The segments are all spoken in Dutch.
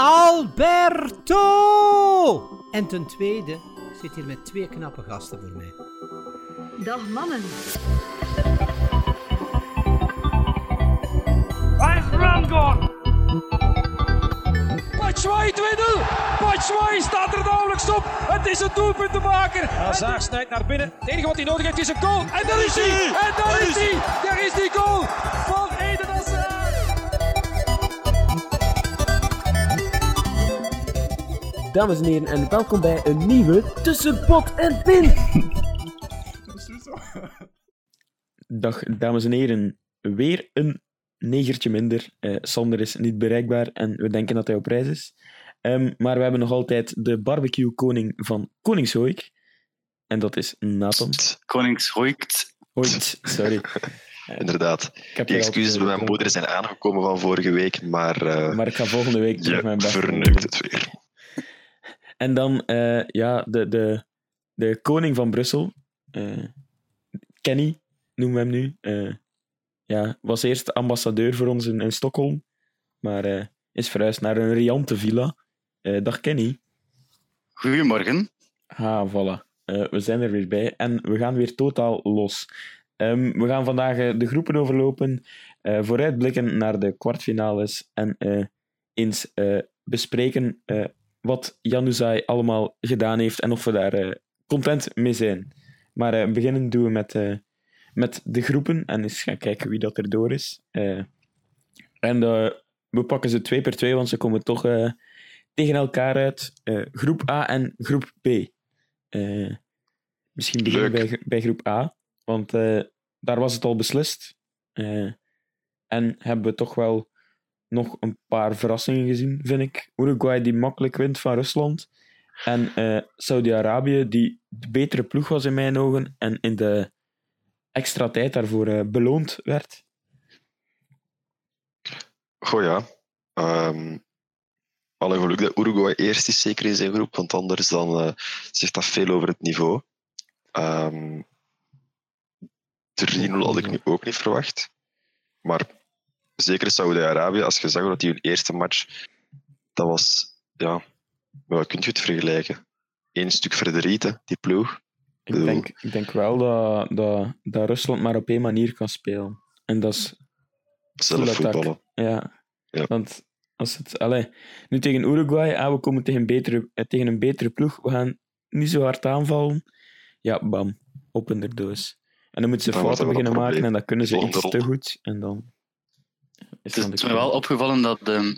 Alberto! En ten tweede, ik zit hier met twee knappe gasten voor mij. Dag mannen. Waar is Ramgon? Batshuayi 2-0. Batshuayi staat er nauwelijks op. Het is een doelpunt te maken. Hazard snijdt naar binnen. Het enige wat hij nodig heeft is een goal. En daar is hij. En daar is hij. Daar is die goal van Dames en heren, en welkom bij een nieuwe Tussen Pot en Pin. Dag, dames en heren. Weer een negertje minder. Eh, Sander is niet bereikbaar en we denken dat hij op reis is. Ehm, maar we hebben nog altijd de barbecue-koning van Koningshoik. En dat is Nathan. Koningshoikt. Hoyt, sorry. Inderdaad. Ik heb Die al excuses bij mijn moeder zijn aangekomen van vorige week, maar, eh, Maar ik ga volgende week terug mijn je best doen. verneukt het weer. En dan, eh, ja, de, de, de koning van Brussel, eh, Kenny noemen we hem nu. eh, ja, was eerst ambassadeur voor ons in, in Stockholm, maar is verhuisd naar een riante villa. Dag Kenny. Goedemorgen. Ha, voilà. We zijn er weer bij en we gaan weer totaal los. Ehm, we gaan vandaag de groepen overlopen, vooruitblikken naar de kwartfinales en eens bespreken wat Januzaj allemaal gedaan heeft en of we daar eh, content mee zijn. Maar eh, beginnen doen we met, eh, met de groepen en eens gaan kijken wie dat er door is. En we pakken ze twee per twee, want ze komen toch tegen elkaar uit. Groep A en groep B. Misschien beginnen Leuk. bij, bij groep A, want daar was het al beslist. En hebben we toch wel nog een paar verrassingen gezien, vind ik. Uruguay die makkelijk wint van Rusland. En eh, Saudi-Arabië die de betere ploeg was in mijn ogen en in de extra tijd daarvoor eh, beloond werd. Goh ja. Ehm alle geluk dat Uruguay eerst is, zeker in zijn groep, want anders dan, eh, zegt dat veel over het niveau. Ehm 3-0 had ik nu ook niet verwacht. Maar zeker Saudi-Arabië, als je zag dat die hun eerste match, dat was, ja, wat kun je het vergelijken? Eén stuk verdrieten, die ploeg. Ik denk, ik denk wel dat, dat, dat Rusland maar op één manier kan spelen. En dat is Zelf voetballen. Ja, Ja. want als het... Allee, nu tegen Uruguay, ah, we komen tegen, betere, eh, tegen een betere ploeg, we gaan niet zo hard aanvallen. Ja, bam, open de doos. En dan moeten ze Dan fouten wel beginnen maken en dat kunnen ze iets te goed. En dan is Het is me wel opgevallen dat ehm,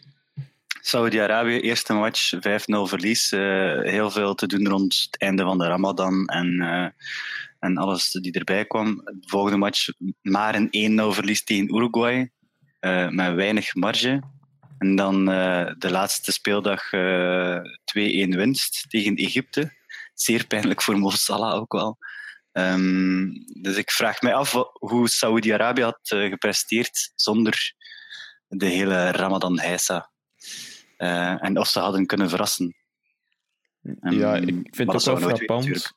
Saudi-Arabië eerste match 5-0 verlies. eh, heel veel te doen rond het einde van de Ramadan en, eh, en alles die erbij kwam. De volgende match maar een 1-0 verlies tegen Uruguay. eh, met weinig marge. En dan de laatste speeldag eh 2-1 winst tegen Egypte. Zeer pijnlijk voor Mo Salah ook wel. Ehm, dus ik vraag mij af hoe Saudi-Arabië had gepresteerd zonder de hele Ramadan Heisa. Eh, en of ze hadden kunnen verrassen. Ja, ik vind het ook wel weten, frappant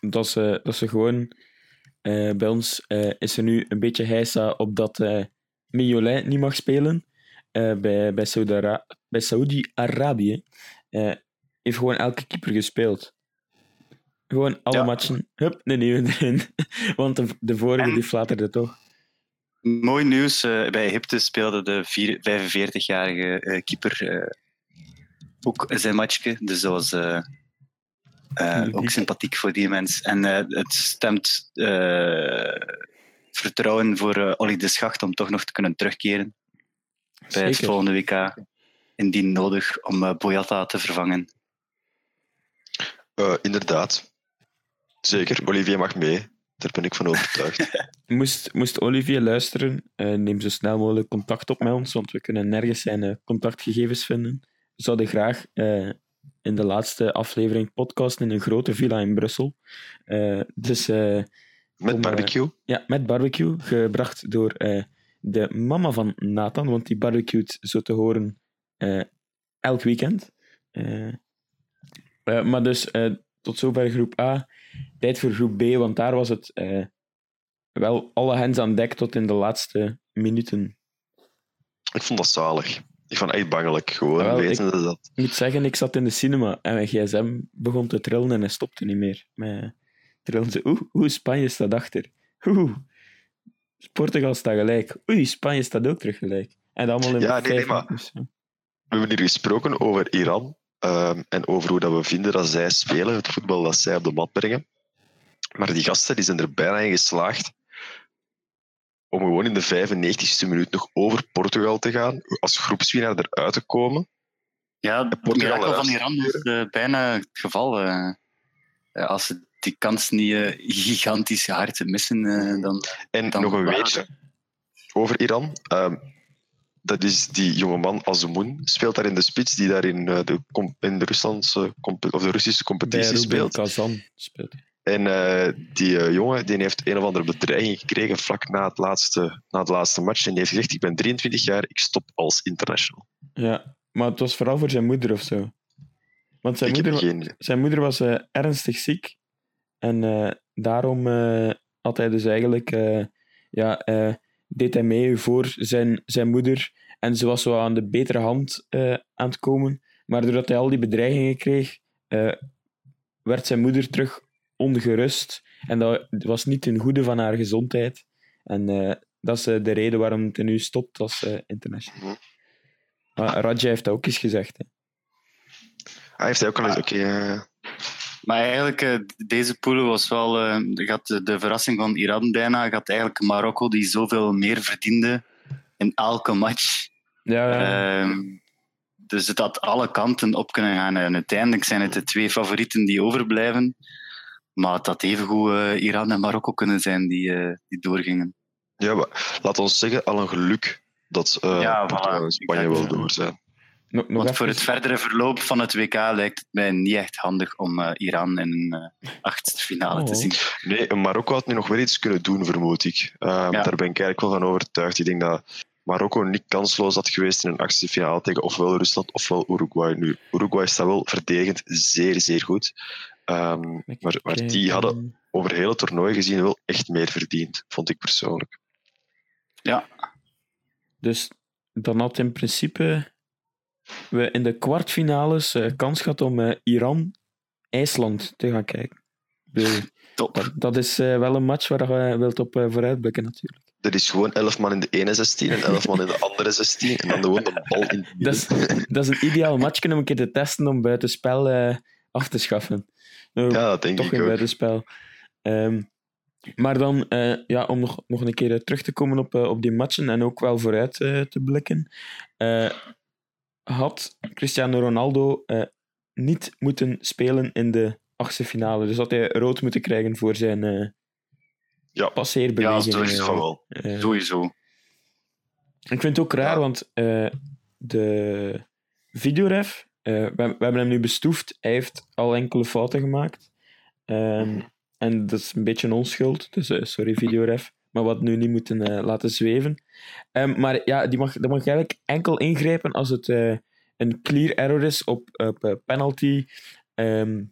dat ze, dat ze gewoon... eh, bij ons eh, is er nu een beetje heisa op dat Mignolet niet mag spelen. Bij, bij Saudi-Ara- bij Saudi-Arabië eh, heeft gewoon elke keeper gespeeld. Gewoon alle Ja. matchen. Hup, de nieuwe erin. Want de, de vorige En- die flatterde toch. Mooi nieuws. eh, bij Egypte speelde de vier- 45-jarige eh, keeper eh, ook zijn matchje. Dus dat was eh, eh, ook sympathiek voor die mens. En eh, het stemt eh, vertrouwen voor eh Olly de Schacht om toch nog te kunnen terugkeren bij het volgende WK. Indien nodig om eh, Boyata te vervangen. Eh, inderdaad. Zeker, Olivier mag mee. Daar ben ik van overtuigd. Moest, moest Olivier luisteren, eh, neem zo snel mogelijk contact op met ons, want we kunnen nergens zijn eh, contactgegevens vinden. We zouden graag eh, in de laatste aflevering podcasten in een grote villa in Brussel. Eh, dus eh, Met barbecue. ja, met barbecue, gebracht door eh, de mama van Nathan, want die barbecued zo te horen eh, elk weekend. Maar dus eh, tot zover groep A. Tijd voor groep B, want daar was het eh, wel alle hens aan dek tot in de laatste minuten. Ik vond dat zalig. Ik vond het echt bangelijk, gewoon dat. Ik moet zeggen, ik zat in de cinema en mijn gsm begon te trillen en hij stopte niet meer. Met trillen ze, oeh, oeh, Spanje staat achter. Oeh, Portugal staat gelijk. Oei, Spanje staat ook terug gelijk. En allemaal in Ja, nee, maar-. We hebben hier gesproken over Iran ehm, en over hoe dat we vinden dat zij spelen, het voetbal dat zij op de mat brengen. Maar die gasten die zijn er bijna in geslaagd om gewoon in de 95ste minuut nog over Portugal te gaan, als groepswinnaar eruit te komen. Ja, het Portugal mirakel van Iran is eh, bijna het geval. eh. Als ze die kans niet eh, gigantisch hard missen, dan... En Dan nog een weetje over Iran. Dat is die jongeman Azemoun, speelt daar in de spits, die daar in, eh, de, in de, Ruslandse, of de Russische competitie speelt. Kazan speelt. En eh, die eh, jongen die heeft een of andere bedreiging gekregen vlak na, het laatste, na de laatste match. En die heeft gezegd, ik ben 23 jaar, ik stop als international. Ja, maar het was vooral voor zijn moeder of zo. Want zijn, ik moeder, geen... zijn moeder was ernstig ziek. En daarom had hij dus eigenlijk... ja, deed hij mee voor zijn, zijn moeder. En ze was zo aan de betere hand eh, aan het komen. Maar doordat hij al die bedreigingen kreeg, eh, werd zijn moeder terug ongerust. En dat was niet ten goede van haar gezondheid. En eh, dat is de reden waarom het nu stopt als international. Mhm. Maar Raja heeft dat ook eens gezegd. Hè. Hij heeft ook al eens... Oké, Maar eigenlijk, eh, deze pool was wel... eh, je had de, de verrassing van Iran bijna. Je had eigenlijk Marokko, die zoveel meer verdiende in elke match. Ja, ja. Ehm, dus het had alle kanten op kunnen gaan. En uiteindelijk zijn het de twee favorieten die overblijven. Maar het had evengoed eh Iran en Marokko kunnen zijn die, eh, die doorgingen. ja, maar laat ons zeggen, al een geluk dat eh Ja, Portugal voilà. en Spanje wel door zijn. Nog, nog Want even- voor het verdere verloop van het WK lijkt het mij niet echt handig om eh, Iran in een eh, achtste finale te Oh. zien. Nee, Marokko had nu nog wel iets kunnen doen, vermoed ik. Ehm, Ja. Daar ben ik eigenlijk wel van overtuigd. Ik denk dat Marokko niet kansloos had geweest in een achtste finale tegen ofwel Rusland ofwel Uruguay. Nu, Uruguay staat wel verdedigend zeer, zeer goed. Ehm, maar, maar die hadden over heel het toernooi gezien wel echt meer verdiend, vond ik persoonlijk. Ja, Dus dan had in principe we in de kwartfinales eh, kans gehad om eh, Iran-IJsland te gaan kijken. Top. dat, dat is eh, wel een match waar je wilt op vooruitblikken natuurlijk. Er is gewoon elf man in de ene 16 en elf man in de andere 16 en dan gewoon de bal in Dat is, dat is een ideaal match om een keer te testen om buitenspel af te schaffen. Nou, Ja, dat denk toch ik ook. buitenspel. Ehm, maar dan, ja, om nog, nog een keer terug te komen op, op die matchen en ook wel vooruit te blikken, had Cristiano Ronaldo eh, niet moeten spelen in de achtste finale. Dus had hij rood moeten krijgen voor zijn eh Ja. passeerbeweging. Ja, Van wel. Eh, Sowieso. ik vind het ook raar, Ja. want de videoref, we, we hebben hem nu bestoefd, hij heeft al enkele fouten gemaakt. Ehm, en dat is een beetje een onschuld, dus sorry videoref. Maar wat nu niet moeten laten zweven. Ehm, maar ja, die mag, die mag eigenlijk enkel ingrijpen als het een clear error is op, eh, penalty, ehm,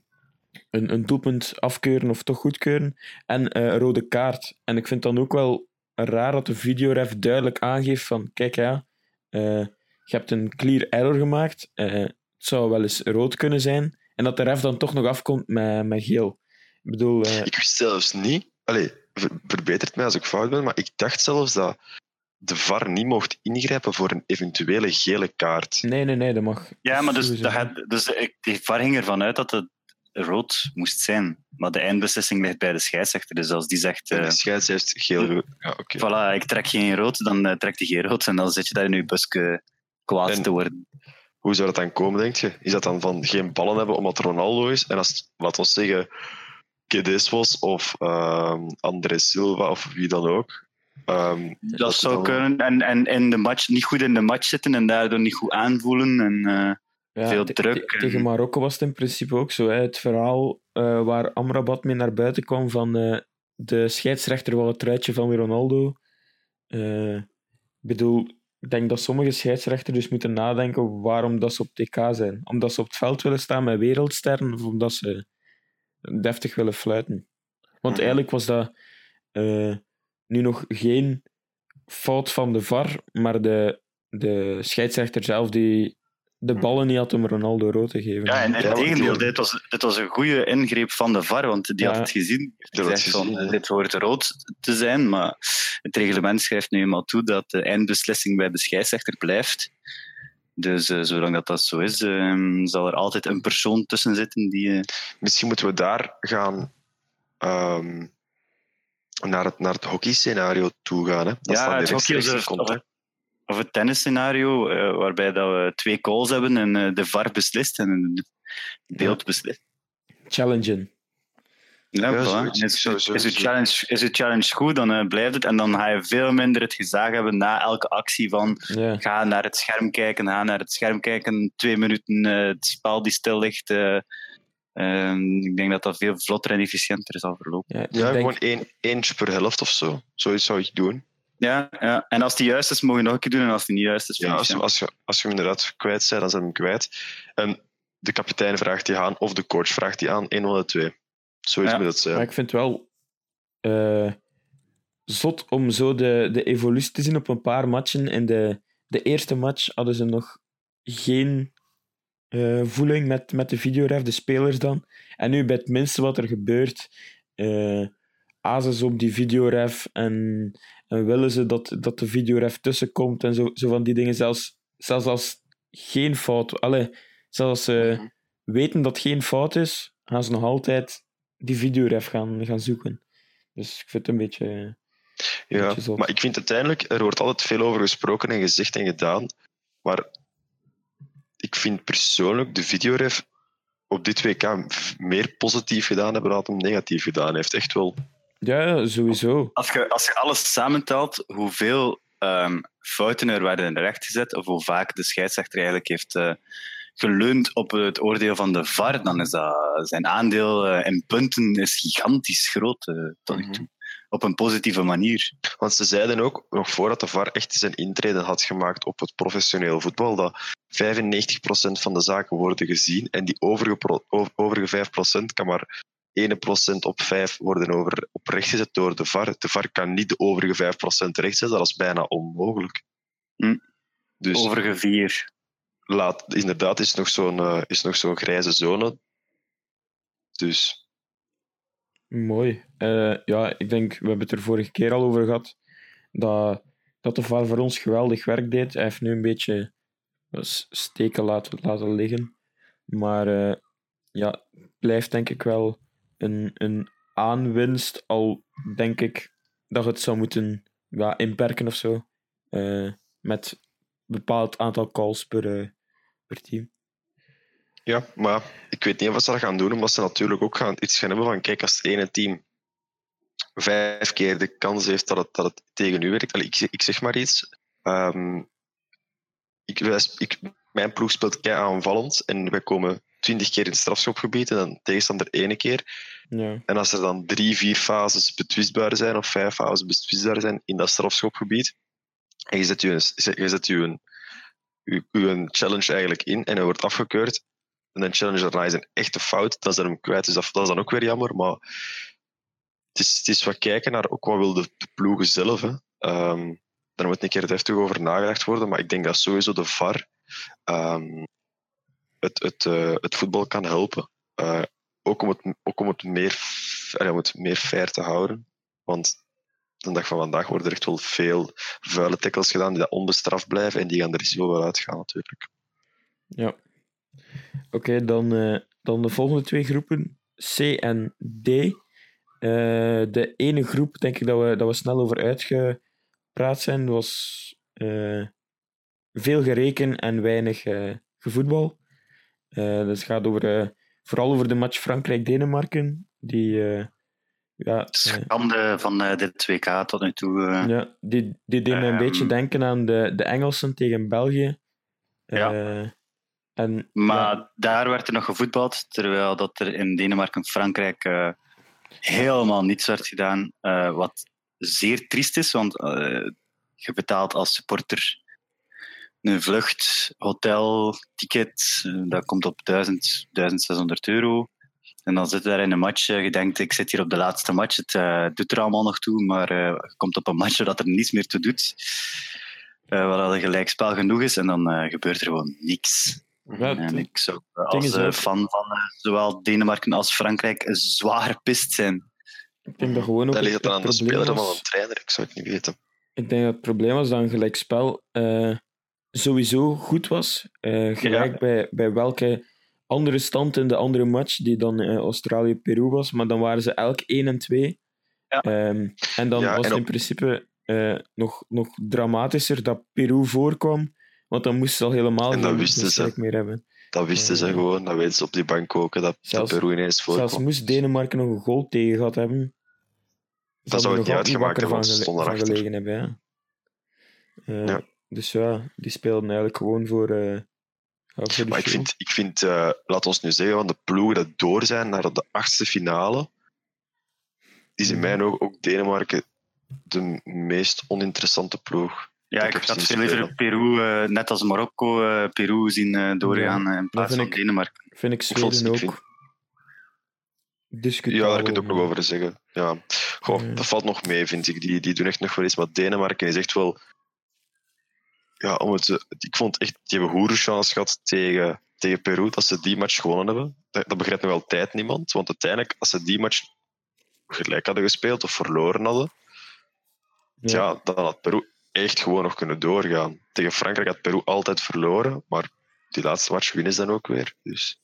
een, een doelpunt afkeuren of toch goedkeuren, en eh, een rode kaart. En ik vind dan ook wel raar dat de videoref duidelijk aangeeft van kijk ja, eh, je hebt een clear error gemaakt, het zou wel eens rood kunnen zijn, en dat de ref dan toch nog afkomt met, met geel. Ik bedoel, Ik wist zelfs niet... Allee, ver- verbetert mij als ik fout ben, maar ik dacht zelfs dat de VAR niet mocht ingrijpen voor een eventuele gele kaart. nee, nee, nee, dat mag. Ja, maar dus, dat dus ik, die VAR ging ervan uit dat het rood moest zijn. Maar de eindbeslissing ligt bij de scheidsrechter. Dus als die zegt, En eh, de scheids heeft geel... Ja, oké. voilà, ik trek geen rood, dan eh, trekt hij geen rood. En dan zit je daar in je busje kwaad En- te worden. Hoe zou dat dan komen, denk je? Is dat dan van geen ballen hebben omdat Ronaldo is? En als het, laten we zeggen, Guedes was of ehm André Silva of wie dan ook. Ehm, Dat zou kunnen. En, en in de match, niet goed in de match zitten en daardoor niet goed aanvoelen. En, eh, Ja, veel druk te- en- Tegen Marokko was het in principe ook zo. Hè. Het verhaal eh, waar Amrabat mee naar buiten kwam van eh, de scheidsrechter wou het truitje van Ronaldo. Eh, ik bedoel, ik denk dat sommige scheidsrechters dus moeten nadenken waarom dat ze op TK zijn. Omdat ze op het veld willen staan met wereldsterren of omdat ze deftig willen fluiten. Want Mhm. eigenlijk was dat eh, nu nog geen fout van de VAR, maar de, de scheidsrechter zelf die de ballen niet had om Ronaldo rood te geven. Ja, en het tegendeel, die- dit was, dit was een goede ingreep van de VAR, want die Ja. had het gezien. Van, dit hoort rood te zijn, maar het reglement schrijft nu eenmaal toe dat de eindbeslissing bij de scheidsrechter blijft. Dus eh, zolang dat, dat zo is, eh, zal er altijd een persoon tussen zitten die... eh, Misschien moeten we daar gaan ehm, naar het, naar het hockey-scenario toe gaan. Hè? Dat ja, het hockey of, of, komt, hè. of het tennisscenario, eh, waarbij dat we twee calls hebben en eh, de VAR beslist en het beeld beslist. Challengen. Ja, Ja. En Is, Zo- is, zo- uw zo. challenge, is uw challenge goed, dan eh, blijft het. En dan ga je veel minder het gezag hebben na elke actie van Ja. ga naar het scherm kijken, ga naar het scherm kijken, twee minuten het spel die stil ligt. Eh, ehm, ik denk dat dat veel vlotter en efficiënter zal verlopen. Ja, ik Ja, denk- gewoon één, eentje per helft of zo. Zoiets zou ik doen. Ja, ja, en als die juist is, mogen je nog een keer doen. En als die niet juist is, Ja, vind als, je, als, je, als je hem inderdaad kwijt bent, dan zijn we hem kwijt. En de kapitein vraagt die aan, of de coach vraagt die aan, één van de twee. Zoiets Ja. moet het zijn. Maar ik vind het wel eh, zot om zo de, de evolutie te zien op een paar matchen. In de, de eerste match hadden ze nog geen eh, voeling met, met de videoref, de spelers dan. En nu bij het minste wat er gebeurt, azen ze op die videoref en, en willen ze dat, dat de videoref tussenkomt en zo, zo van die dingen. Zelfs, zelfs als geen fout... Allee, zelfs als ze Mhm. weten dat geen fout is, gaan ze nog altijd die videoref gaan, gaan zoeken. Dus ik vind het een beetje... Ja, maar ik vind uiteindelijk, er wordt altijd veel over gesproken en gezegd en gedaan. Maar ik vind persoonlijk de videoref op dit WK meer positief gedaan hebben dan hem negatief gedaan heeft. Echt wel. Ja, sowieso. Als je, als je alles samentelt, hoeveel ehm, fouten er werden rechtgezet, of hoe vaak de scheidsrechter eigenlijk heeft eh, geleund op het oordeel van de VAR, dan is dat zijn aandeel eh, in punten is gigantisch groot eh, tot nu Mhm. toe. Op een positieve manier. Want ze zeiden ook, nog voordat de VAR echt zijn intrede had gemaakt op het professioneel voetbal, dat 95% van de zaken worden gezien en die overige, overige 5% kan maar 1% op 5 worden over, op rechtgezet door de VAR. De VAR kan niet de overige 5% rechtzetten, dat is bijna onmogelijk. Hm. Dus Overige vier. laat, inderdaad is nog zo'n eh, is nog zo'n grijze zone. Dus Mooi. Eh, ja, ik denk, we hebben het er vorige keer al over gehad, dat, dat de VAR voor ons geweldig werk deed. Hij heeft nu een beetje steken laten, laten liggen. Maar eh, ja, blijft denk ik wel een, een aanwinst, al denk ik dat het zou moeten ja, inperken of zo. Eh, met een bepaald aantal calls per, per team. Ja, maar ik weet niet of ze dat gaan doen, omdat ze natuurlijk ook gaan, iets gaan hebben van, kijk, als het ene team vijf keer de kans heeft dat het, dat het tegen u werkt, Allee, ik, zeg- ik zeg maar iets, Ehm, ik, wij ik, mijn ploeg speelt kei aanvallend en wij komen twintig keer in het strafschopgebied en dan tegenstander ene keer. Ja. En als er dan drie, vier fases betwistbaar zijn, of vijf fases betwistbaar zijn in dat strafschopgebied, en je zet je, een, je zet je, een, je, je challenge eigenlijk in en hij wordt afgekeurd, en een challenge is een echte fout, dan zijn hem kwijt. Dus dat, dat is dan ook weer jammer, maar het is, het is wat kijken naar ook wat wil de, ploegen zelf. Hè. Ehm, daar moet een keer deftig over nagedacht worden, maar ik denk dat sowieso de VAR ehm, het, het, eh, het voetbal kan helpen. Eh, ook om het, ook om het, meer, om het meer fair te houden. Want de dag van vandaag worden er echt wel veel vuile tackles gedaan die dat onbestraft blijven en die gaan er risico wel uitgaan natuurlijk. Ja. Oké, dan, eh, dan de volgende twee groepen, C en D. Eh, de ene groep, denk ik dat we, dat we snel over uitgepraat zijn, was eh, veel gereken en weinig gevoetbal. Dus het gaat over, vooral over de match Frankrijk-Denemarken. Die, ja, Schande van dit WK tot nu toe. ja, die, die deed me een Ehm. beetje denken aan de, de Engelsen tegen België. Ja. En, Maar ja, daar werd er nog gevoetbald, terwijl dat er in Denemarken en Frankrijk eh, helemaal niets werd gedaan. eh, wat zeer triest is, want eh, je betaalt als supporter een vlucht, hotel, ticket, dat komt op 1000, 1600 euro. En dan zit je daar in een match, je denkt, ik zit hier op de laatste match, het doet er allemaal nog toe, maar je komt op een match dat er niets meer toe doet. eh waar dat gelijkspel genoeg is en dan gebeurt er gewoon niks. Ja, En ik zou als ook- fan van eh, zowel Denemarken als Frankrijk zwaar pist zijn. ik denk dat gewoon ook Dat ligt aan de probleem speler dan de trainer? Ik zou het niet weten. Ik denk dat het probleem was dat een gelijkspel eh sowieso goed was. Eh, gelijk bij, bij welke andere stand in de andere match, die dan Australië-Peru was. Maar dan waren ze elk 1 en 2. Ja. Ehm, en dan Ja, was en het in op- principe eh, nog, nog dramatischer dat Peru voorkwam. Want dan moesten ze al helemaal En dat wisten ze. meer hebben. Dat wisten ze gewoon. Dat weten ze op die bank ook. Dat, dat Zelfs- Peru ineens voorkwam. Zelfs moest Denemarken nog een goal tegen gehad hebben. Dat zou nog niet uitgemaakt hebben, want ze stonden gelegen hebben. Ja. Eh, Ja. Dus ja, die speelden eigenlijk gewoon voor. eh voor Maar ik vind, ik vind eh, laat ons nu zeggen, van de ploegen dat door zijn naar de achtste finale, is in Mhm. mijn ogen ook Denemarken de meest oninteressante ploeg. Ja, ik ik heb had veel liever. Peru, eh, net als Marokko, eh, Peru zien eh, doorgaan eh, in plaats van ik- Denemarken. Vind ik Zweden vind- ook. Discutabel. Ja, daar kun je ook nog over zeggen. Ja. Goh, Ja. Dat valt nog mee, vind ik. Die, die doen echt nog wel iets. Maar Denemarken is echt wel... Ja, om het, te- ik vond echt... Die hebben hoerenchance gehad tegen, tegen Peru, dat ze die match gewonnen hebben. Dat, dat begrijpt nog altijd niemand. Want uiteindelijk, als ze die match gelijk hadden gespeeld of verloren hadden, ja. dan had Peru echt gewoon nog kunnen doorgaan. Tegen Frankrijk had Peru altijd verloren, maar die laatste match winnen ze dan ook weer. Dus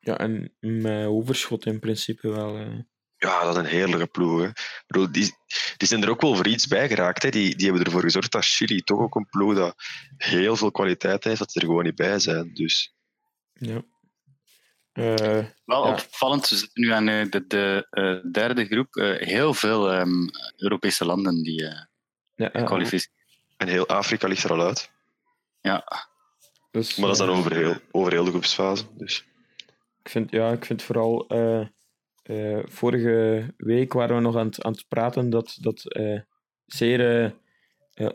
Ja, en met overschot in principe wel. eh. ja, dat is een heerlijke ploeg. Hè. Ik bedoel, die, die zijn er ook wel voor iets bij geraakt. Hè. Die, die hebben ervoor gezorgd dat Chili toch ook een ploeg dat heel veel kwaliteit heeft, dat die er gewoon niet bij zijn. Dus ja. Eh, Wel Ja. opvallend, we zitten nu aan eh, de, de eh, derde groep. Eh, heel veel ehm, Europese landen die eh ja, en heel Afrika ligt er al uit. Ja, dus, Maar dat is dan eh, over heel, over heel de groepsfase. Dus. Ik vind, ja, ik vind vooral. eh, eh, vorige week waren we nog aan het, aan het praten dat dat eh, zeer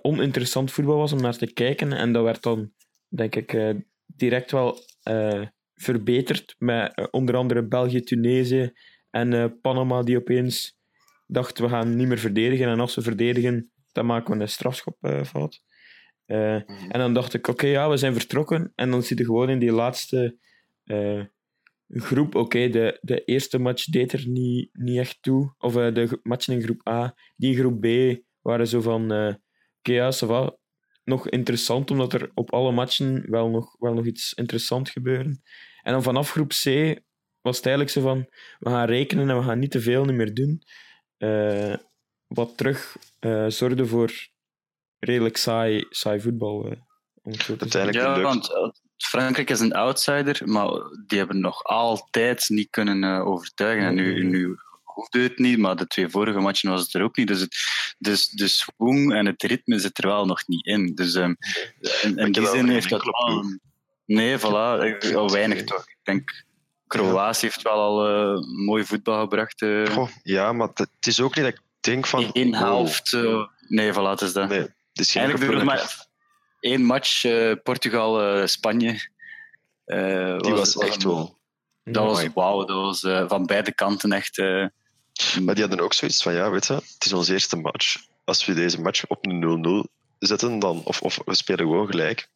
oninteressant voetbal was om naar te kijken. En dat werd dan, denk ik, eh, direct wel eh, verbeterd. Met onder andere België, Tunesië en eh, Panama, die opeens dachten we gaan niet meer verdedigen. En als we verdedigen, dan maken we een strafschopfout. Eh En dan dacht ik, oké, ja, we zijn vertrokken. En dan zit je gewoon in die laatste eh, groep. Oké, de, de eerste match deed er niet, niet echt toe. Of eh, de matchen in groep A. Die in groep B waren zo van, eh, oké, ja, va. Nog interessant, omdat er op alle matchen wel nog, wel nog iets interessant gebeurde. En dan vanaf groep C was het eigenlijk zo van, we gaan rekenen en we gaan niet te veel niet meer doen. Wat terug eh, zorgde voor redelijk saai, saai voetbal. eh. Uiteindelijk ja want eh, Frankrijk is een outsider, maar die hebben nog altijd niet kunnen eh, overtuigen. En nu, nu hoefde het niet, maar de twee vorige matchen was het er ook niet. Dus, het, dus de swing en het ritme zit er wel nog niet in. Dus ehm, in, die zin heeft dat wel... Nee, voilà. Al weinig toch. Ik denk, Kroatië heeft wel al eh, mooi voetbal gebracht. eh Goh, ja, maar het het is ook niet dat ik denk van... Eén helft. Nee, voilà, het is dat. Nee, geen Eigenlijk het maar één match, eh, Portugal-Spanje. Eh, Die was echt wel... Dat was wauw, dat was eh, van beide kanten echt. eh, Maar die hadden ook zoiets van, ja, weet je, het is onze eerste match. Als we deze match op een 0-0 zetten, dan, of, of we spelen gewoon gelijk,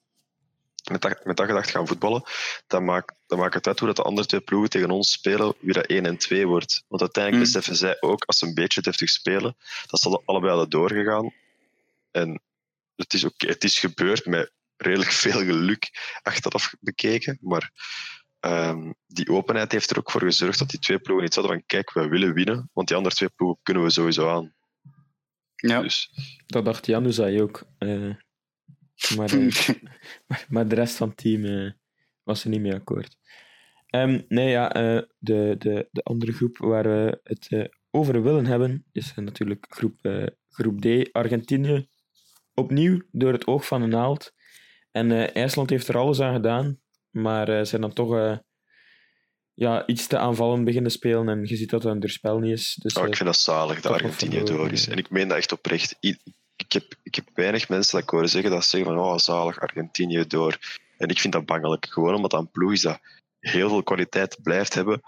met dat, met dat gedacht gaan voetballen, dan maakt, dan maakt het uit hoe dat de andere twee ploegen tegen ons spelen, wie dat 1 en 2 wordt. Want uiteindelijk Mm. beseffen zij ook, als ze een beetje deftig spelen, dat ze alle- allebei hadden doorgegaan. En het is, oké, het is gebeurd met redelijk veel geluk achteraf bekeken, maar ehm, die openheid heeft er ook voor gezorgd dat die twee ploegen iets hadden van kijk, we willen winnen, want die andere twee ploegen kunnen we sowieso aan. ja. Dus Dat dacht Januzaj ook. eh, maar, eh, maar, de rest van het team eh, was er niet mee akkoord. Ehm, nee, ja, eh, de, de, de andere groep waar we het over willen hebben, is natuurlijk groep, groep D, Argentinië. Opnieuw door het oog van een naald. En IJsland heeft er alles aan gedaan, maar zijn dan toch ja, iets te aanvallend beginnen spelen. En je ziet dat het er spel niet is. Dus, oh, ik vind dat zalig dat Argentinië door is. En ik meen dat echt oprecht. I- Ik heb, ik heb weinig mensen dat ik hoor zeggen dat ze zeggen van oh, zalig, Argentinië door. En ik vind dat bangelijk. Gewoon omdat dat een ploeg is dat heel veel kwaliteit blijft hebben.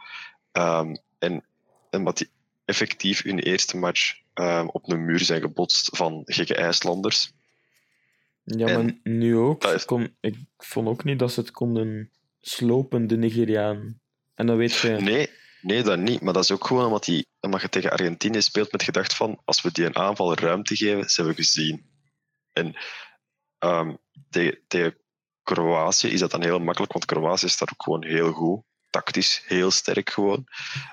Ehm, en, en wat die effectief hun eerste match ehm, op een muur zijn gebotst van gekke IJslanders. Ja, En maar nu ook. is- kon, ik vond ook niet dat ze het konden slopen, de Nigeriaan. En dan weet je... Nee, nee, dat niet. Maar dat is ook gewoon omdat, die, omdat je tegen Argentinië speelt met gedacht van als we die een aanval ruimte geven, hebben we gezien. En ehm, tegen, Kroatië is dat dan heel makkelijk, want Kroatië is daar ook gewoon heel goed. Tactisch heel sterk gewoon.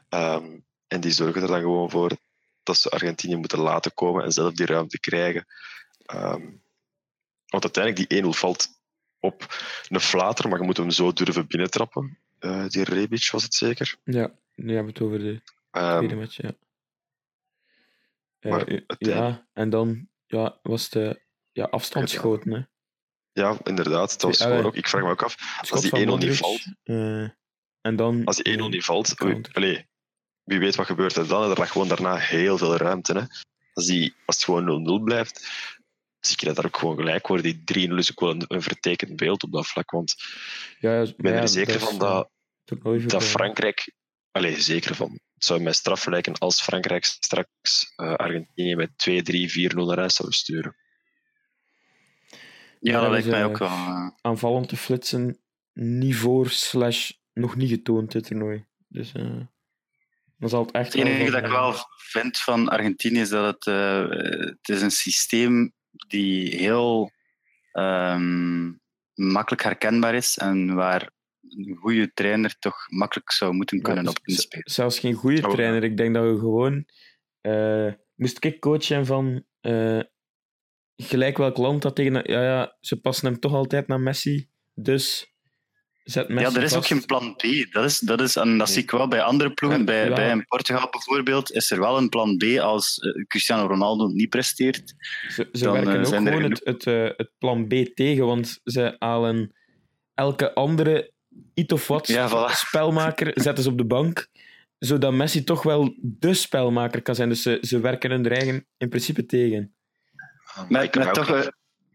Ehm, en die zorgen er dan gewoon voor dat ze Argentinië moeten laten komen en zelf die ruimte krijgen. Ehm, want uiteindelijk die 1-0 valt op een flater, maar je moet hem zo durven binnentrappen. Eh, die Rebic was het zeker. Ja, we het over de tweede match, ja. Eh, maar eh, ja, en dan ja, was de ja, afstandsschoten. Hè. Ja, inderdaad. Dat was ook, ik vraag me ook af, als die van 1-0 niet valt, eh, en dan... als die 1-0 niet valt, allee, wie weet wat gebeurt er dan? Er lag gewoon daarna heel veel ruimte. Hè. Als, die, als het gewoon 0-0 blijft, zie je dat daar ook gewoon gelijk worden. Die 3-0 is ook wel een, een vertekend beeld op dat vlak. Want Ja, ja, ik ben ja, er zeker van eh, dat, dat. Frankrijk... Allee, zeker van. Zou mij straf lijken als Frankrijk straks eh, Argentinië met 2, 3, 4-0 naar huis zou sturen. Ja, dat lijkt mij eh, ook wel. eh, Aanvallend te flitsen, niet voor slash nog niet getoond, dit toernooi. Dus eh, dan zal het echt Het enige dat ik wel vind van Argentinië is dat het, eh, het is een systeem die heel ehm, makkelijk herkenbaar is en waar een goede trainer toch makkelijk zou moeten kunnen op z- z- inspelen. Zelfs geen goede Oh. trainer. Ik denk dat we gewoon... eh, moest ik coachen van... eh, gelijk welk land dat tegen... Ja, ja, ze passen hem toch altijd naar Messi. Dus zet Messi Ja, er is ook geen plan B. Dat, is, dat, is, en dat Nee. zie ik wel bij andere ploegen. Ja, bij, ja. bij in Portugal bijvoorbeeld is er wel een plan B als eh, Cristiano Ronaldo niet presteert. Ze, ze Dan, werken ook er gewoon het, het, eh, het plan B tegen, want ze halen elke andere iets of wat Ja, voilà. spelmaker zetten ze op de bank, zodat Messi toch wel de spelmaker kan zijn. Dus ze, ze werken hun eigen in principe tegen. Met, met wou toch eh,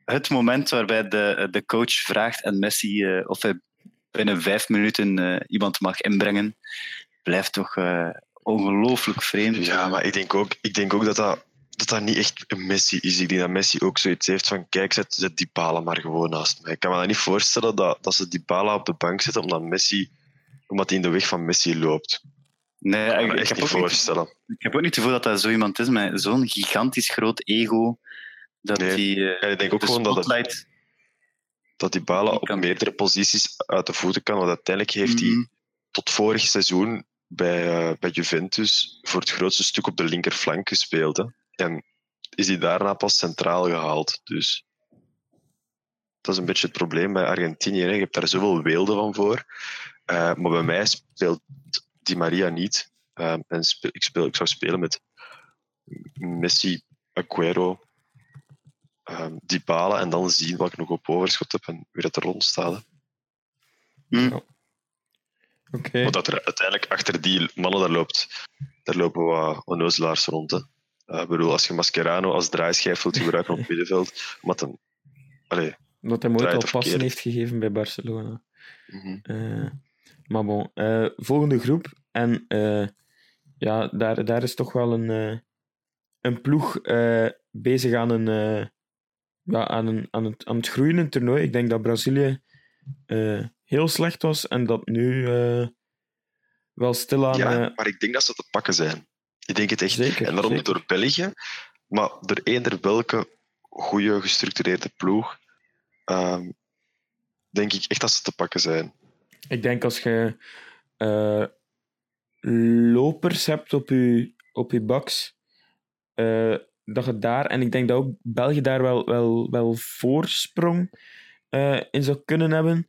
het moment waarbij de, de coach vraagt en Messi eh, of hij binnen vijf minuten eh, iemand mag inbrengen, blijft toch ongelooflijk vreemd. Ja, maar ik denk ook, ik denk ook dat, dat, dat dat niet echt een Messi is. Ik denk dat Messi ook zoiets heeft van kijk, zet, zet Dybala maar gewoon naast mij. Ik kan me dat niet voorstellen dat, dat ze Dybala op de bank zetten omdat, Messi, omdat hij in de weg van Messi loopt. Nee, Ik kan me ik, echt heb niet voorstellen. ik heb ook niet het gevoel dat dat zo iemand is met zo'n gigantisch groot ego. Dat Nee. hij eh, ik denk ook de gewoon dat, het, spotlight... dat Dybala Die op meerdere posities uit de voeten kan. Want uiteindelijk heeft hij Mhm. tot vorig seizoen bij, eh, bij Juventus voor het grootste stuk op de linkerflank gespeeld. Hè. En is hij daarna pas centraal gehaald. Dus dat is een beetje het probleem bij Argentinië. Hè. Je hebt daar zoveel weelde van voor. Eh, maar bij mij speelt Di Maria niet. Eh, en ik, speel, ik zou spelen met Messi, Aguero, eh, Dybala en dan zien wat ik nog op overschot heb en wie dat er rond staat. Want dat er uiteindelijk achter die mannen daar loopt, daar lopen wat onnozelaars rond. Hè. Ik bedoel, als je Mascherano als draaischijf wilt gebruiken op het middenveld, wat een... Allee, Dat hij ooit al passen heeft gegeven bij Barcelona. mhm. Eh, maar bon, eh, volgende groep. En ja, daar, daar is toch wel een, een ploeg bezig aan, een, ja, aan, een, aan, het, aan het groeiende toernooi. Ik denk dat Brazilië heel slecht was en dat nu wel stilaan... ja, maar ik denk dat ze te pakken zijn. Ik denk het echt. zeker. en daarom niet zeker. door België, maar door eender welke goede, gestructureerde ploeg, ehm, denk ik echt dat ze te pakken zijn. Ik denk als je eh, lopers hebt op je, op je baks, eh, dat je daar, en ik denk dat ook België daar wel, wel, wel voorsprong eh, in zou kunnen hebben.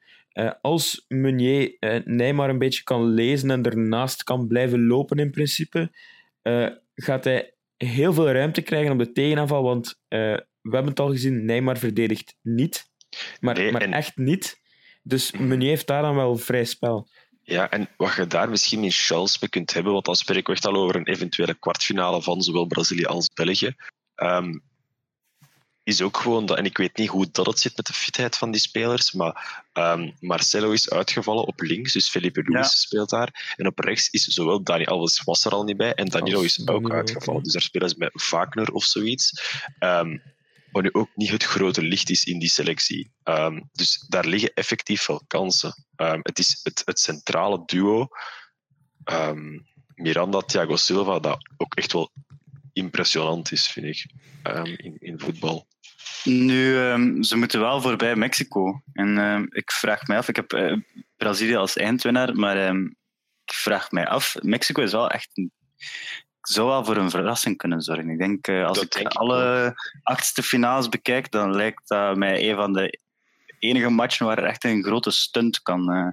Als Meunier Neymar een beetje kan lezen en ernaast kan blijven lopen in principe, eh, gaat hij heel veel ruimte krijgen op de tegenaanval, want eh, we hebben het al gezien, Neymar verdedigt niet. Maar, Nee, maar en- echt niet. Dus Mhm. Meunier heeft daar dan wel vrij spel. Ja, en wat je daar misschien in chance mee kunt hebben, want dan spreek ik echt al over een eventuele kwartfinale van zowel Brazilië als België, ehm, is ook gewoon dat, en ik weet niet hoe dat het zit met de fitheid van die spelers, maar ehm, Marcelo is uitgevallen op links, dus Felipe Luis Ja. speelt daar. En op rechts is zowel Dani Alves was er al niet bij, en Danilo is ook Danilo ook, uitgevallen. Dus daar spelen ze met Wagner of zoiets. Ehm, maar nu ook niet het grote licht is in die selectie. Ehm, dus daar liggen effectief wel kansen. Het is het, het centrale duo Miranda, Thiago Silva, dat ook echt wel impressionant is, vind ik, ehm, in, in voetbal. Nu, ehm, ze moeten wel voorbij Mexico. En ehm, ik vraag mij af, ik heb eh, Brazilië als eindwinnaar, maar ik vraag mij af, Mexico is wel echt een, zou wel voor een verrassing kunnen zorgen. Ik denk, eh, als Dat ik denk ik alle achtste finales bekijk, dan lijkt dat mij een van de enige matchen waar er echt een grote stunt kan eh,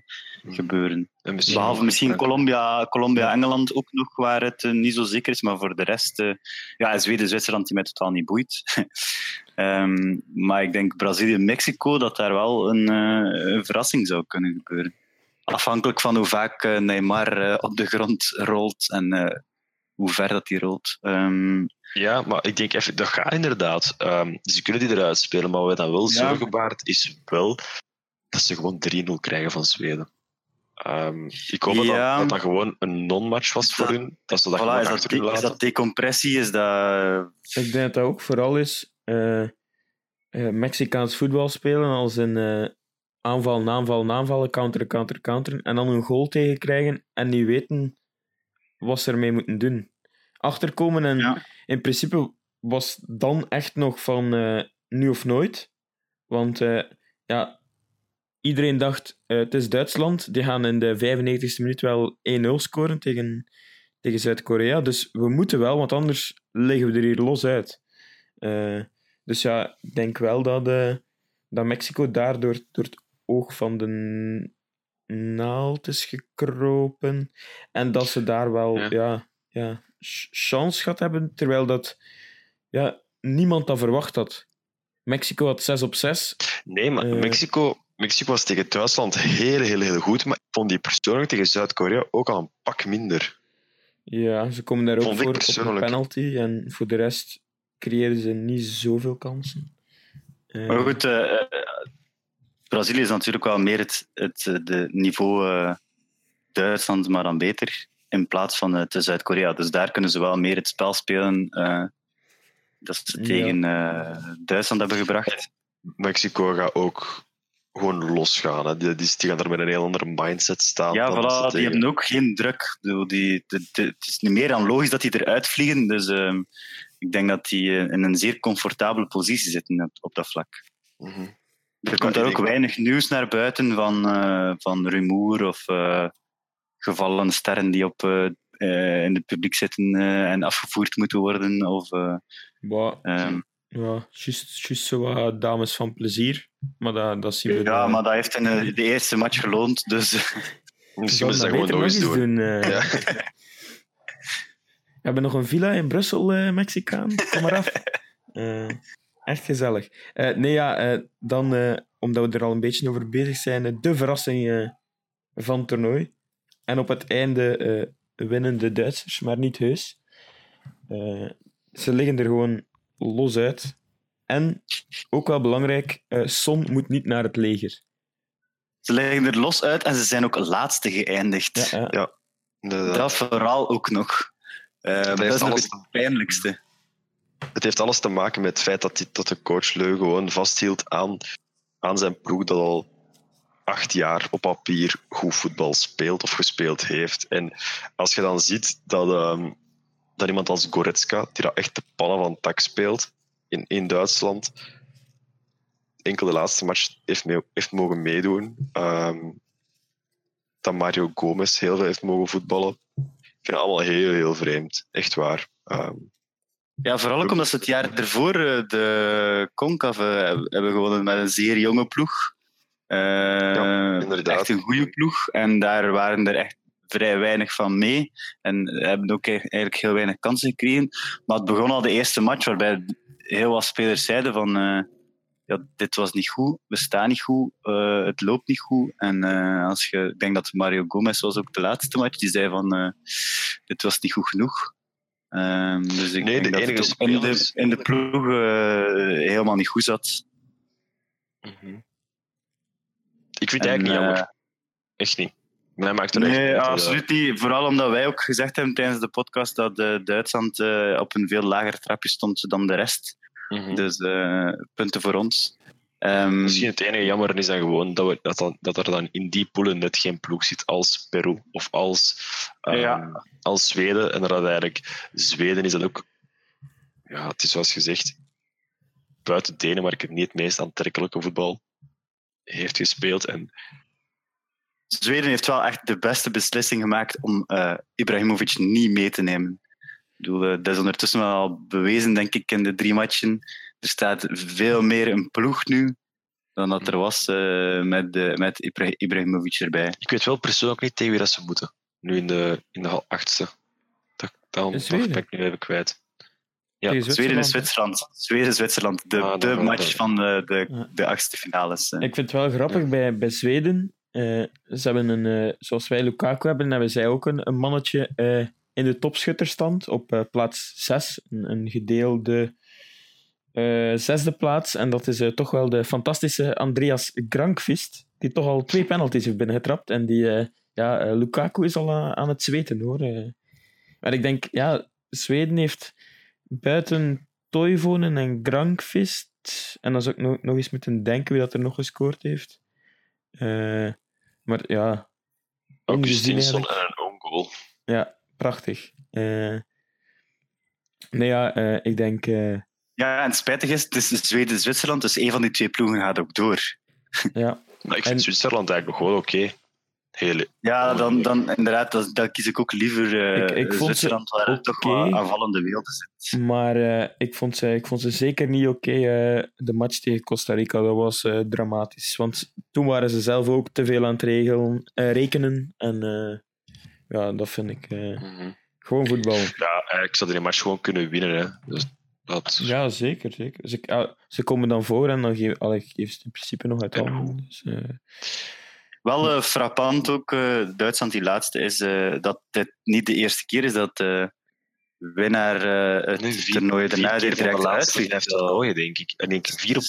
gebeuren. En misschien Behalve misschien. Colombia, Colombia Engeland ook nog, waar het eh, niet zo zeker is. Maar voor de rest, eh, ja, en Zweden, Zwitserland, die mij totaal niet boeit. Ehm, maar ik denk Brazilië, Mexico, dat daar wel een, een verrassing zou kunnen gebeuren. Afhankelijk van hoe vaak Neymar op de grond rolt en hoe ver dat hij rolt. Ehm, Ja, maar ik denk even, dat gaat inderdaad. Ehm, ze kunnen die eruit spelen, maar wat dan wel Ja. zorgen baart, is wel dat ze gewoon 3-0 krijgen van Zweden. Ehm, ik hoop dat, Ja. dat, dat dat gewoon een non-match was voor Dat- hun. Dat ze dat voilà, gewoon is, achter is dat decompressie? Is dat... Ik denk dat dat ook vooral is eh, eh, Mexicaans voetbal spelen als een eh, aanval, aanval, aanvallen, counteren, counteren, counteren. En dan een goal tegenkrijgen en niet weten wat ze ermee moeten doen. Achterkomen en Ja. in principe was dan echt nog van eh, nu of nooit. Want eh, ja, iedereen dacht eh, het is Duitsland, die gaan in de 95e minuut wel 1-0 scoren tegen, tegen Zuid-Korea. Dus we moeten wel, want anders liggen we er hier los uit. Dus ja, ik denk wel dat, dat Mexico daar door, door het oog van de naald is gekropen. En dat ze daar wel Ja. ja. Ja, ch- chance gehad hebben, terwijl dat ja, niemand dat verwacht had. Mexico had 6 op 6. Nee, maar Eh. Mexico, Mexico was tegen Duitsland heel, heel, heel goed. Maar ik vond die persoonlijk tegen Zuid-Korea ook al een pak minder. Ja, ze komen daar ook Vond voor op een penalty. En voor de rest creëren ze niet zoveel kansen. Eh, Maar goed, eh, eh, Brazilië is natuurlijk wel meer het, het eh, de niveau eh, Duitsland, maar dan beter. In plaats van het Zuid-Korea. Dus daar kunnen ze wel meer het spel spelen eh, dat ze Ja. tegen eh, Duitsland hebben gebracht. Mexico gaat ook gewoon losgaan. Hè. Die, die, die gaan er met een heel andere mindset staan. Ja, voilà, die tegen- hebben ook geen druk. Bedoel, Die, de- de- het is niet meer dan logisch dat die eruit vliegen. Dus ehm, ik denk dat die eh, in een zeer comfortabele positie zitten op, op dat vlak. Mhm. Er komt daar ook weinig nieuws naar buiten van, eh, van rumoer of eh, gevallen sterren die op, eh, in het publiek zitten eh, en afgevoerd moeten worden. Of, eh, maar, ehm, ja, juist, juist zo wat dames van plezier. Maar dat, dat zien we ja, dan. maar dat heeft in de, de eerste match geloond. Dus Misschien moeten ze dat gewoon nog eens doen. eh. Ja. We hebben nog een villa in Brussel, eh, Mexicaan. Kom maar af. Echt gezellig. Eh, nee, ja, eh, dan, eh, omdat we er al een beetje over bezig zijn, de verrassing eh, van het toernooi. En op het einde eh, winnen de Duitsers, maar niet heus. Eh, ze liggen er gewoon los uit. En, ook wel belangrijk, eh, Son moet niet naar het leger. ze liggen er los uit en ze zijn ook laatste geëindigd. Ja. Dat vooral ook nog. Eh, dat is nog het pijnlijkste. Het heeft alles te maken met het feit dat, die, de coach Leu gewoon vasthield aan, aan zijn ploeg dat al acht jaar op papier goed voetbal speelt of gespeeld heeft. En als je dan ziet dat, ehm, dat iemand als Goretzka, die dat echt de pannen van tak speelt in, in Duitsland, enkel de laatste match heeft, mee, heeft mogen meedoen. ehm, dat Mario Gomez heel veel heeft mogen voetballen. Ik vind het allemaal heel, heel vreemd. Echt waar. Ehm, Ja, vooral ook omdat ze het jaar ervoor eh, de Concave hebben gewonnen met een zeer jonge ploeg. Eh, Ja, inderdaad. Echt een goede ploeg. En daar waren er echt vrij weinig van mee. En hebben ook e- eigenlijk heel weinig kansen gekregen. Maar het begon al de eerste match waarbij heel wat spelers zeiden van... eh, ja, dit was niet goed, we staan niet goed, eh, het loopt niet goed. En eh, als je, ik denk dat Mario Gomez was ook de laatste match, die zei van eh, dit was niet goed genoeg. Ehm, dus ik Nee, denk de dat het enige ook in de, in de ploeg eh, helemaal niet goed zat. Ik vind het En, eigenlijk niet eh, jammer. Echt niet. Mij maakt het Nee, absoluut niet. Vooral omdat wij ook gezegd hebben tijdens de podcast dat eh, Duitsland eh, op een veel lager trapje stond dan de rest. Mhm. Dus eh, punten voor ons. Ehm, Misschien het enige jammer is dan gewoon dat, we, dat, dan, dat er dan in die poelen net geen ploeg zit als Peru of als, ehm, Ja. als Zweden. En dat eigenlijk Zweden is dat ook, ja, het is zoals gezegd, buiten Denemarken niet het meest aantrekkelijke voetbal heeft gespeeld. En Zweden heeft wel echt de beste beslissing gemaakt om eh, Ibrahimovic niet mee te nemen. Ik bedoel, eh, dat is ondertussen wel al bewezen, denk ik, in de drie matchen. Er staat veel meer een ploeg nu dan dat er was eh, met, de, met Ibra- Ibrahimovic erbij. ik weet wel persoonlijk niet tegen wie dat ze moeten. Nu in de, in de achtste. Dat, dan, dat ben ik nu even kwijt. Ja, Zweden en Zwitserland. Zwitserland. Zweden en Zwitserland, de, Ah, de match van de, de, Ja. de achtste finales. eh. Ik vind het wel grappig bij, bij Zweden. eh, ze hebben een, eh, zoals wij Lukaku hebben, hebben zij ook een, een mannetje eh, in de topschutterstand op eh, plaats 6. Een, een gedeelde zesde plaats. En dat is eh, toch wel de fantastische Andreas Grankvist, die toch al twee penalties heeft binnengetrapt. En die, eh, ja, eh, Lukaku is al aan, het zweten hoor. eh. Maar ik denk, ja, Zweden heeft buiten Toivonen en Grankvist. En dan zou ik nog, nog eens moeten denken wie dat er nog gescoord heeft. Eh, maar ja, ook Justinson en een own goal. Ja, prachtig. Eh, nee, ja, eh, ik denk... Ja, en het spijtig is, het is Zweden-Zwitserland, dus één van die twee ploegen gaat ook door. ja, Maar ik vind En- Zwitserland eigenlijk nog wel oké. Heel, Ja, dan, dan inderdaad, dat, dat kies ik ook liever eh Ik- ik Zwitserland, waar er toch oké. wel aanvallende beelden zit. maar eh, ik, vond ze, ik vond ze zeker niet oké. eh, de match tegen Costa Rica, dat was eh, dramatisch. Want toen waren ze zelf ook te veel aan het regelen, eh, rekenen. En eh, ja, dat vind ik eh, Mhm. gewoon voetbal. Ja, eigenlijk zou die match gewoon kunnen winnen. Hè. Dus dat, Ja, zeker. zeker. Ze, ja, ze komen dan voor en dan geven allee, geven ze het in principe nog uit En handen. Dus, eh, Wel eh, frappant ook, eh, Duitsland die laatste, is eh, dat dit niet de eerste keer is dat de winnaar eh, het nu vier, toernooi daarna er van de direct laatste uitvliegt. vijf toernooien, denk ik. En denk ik vier op...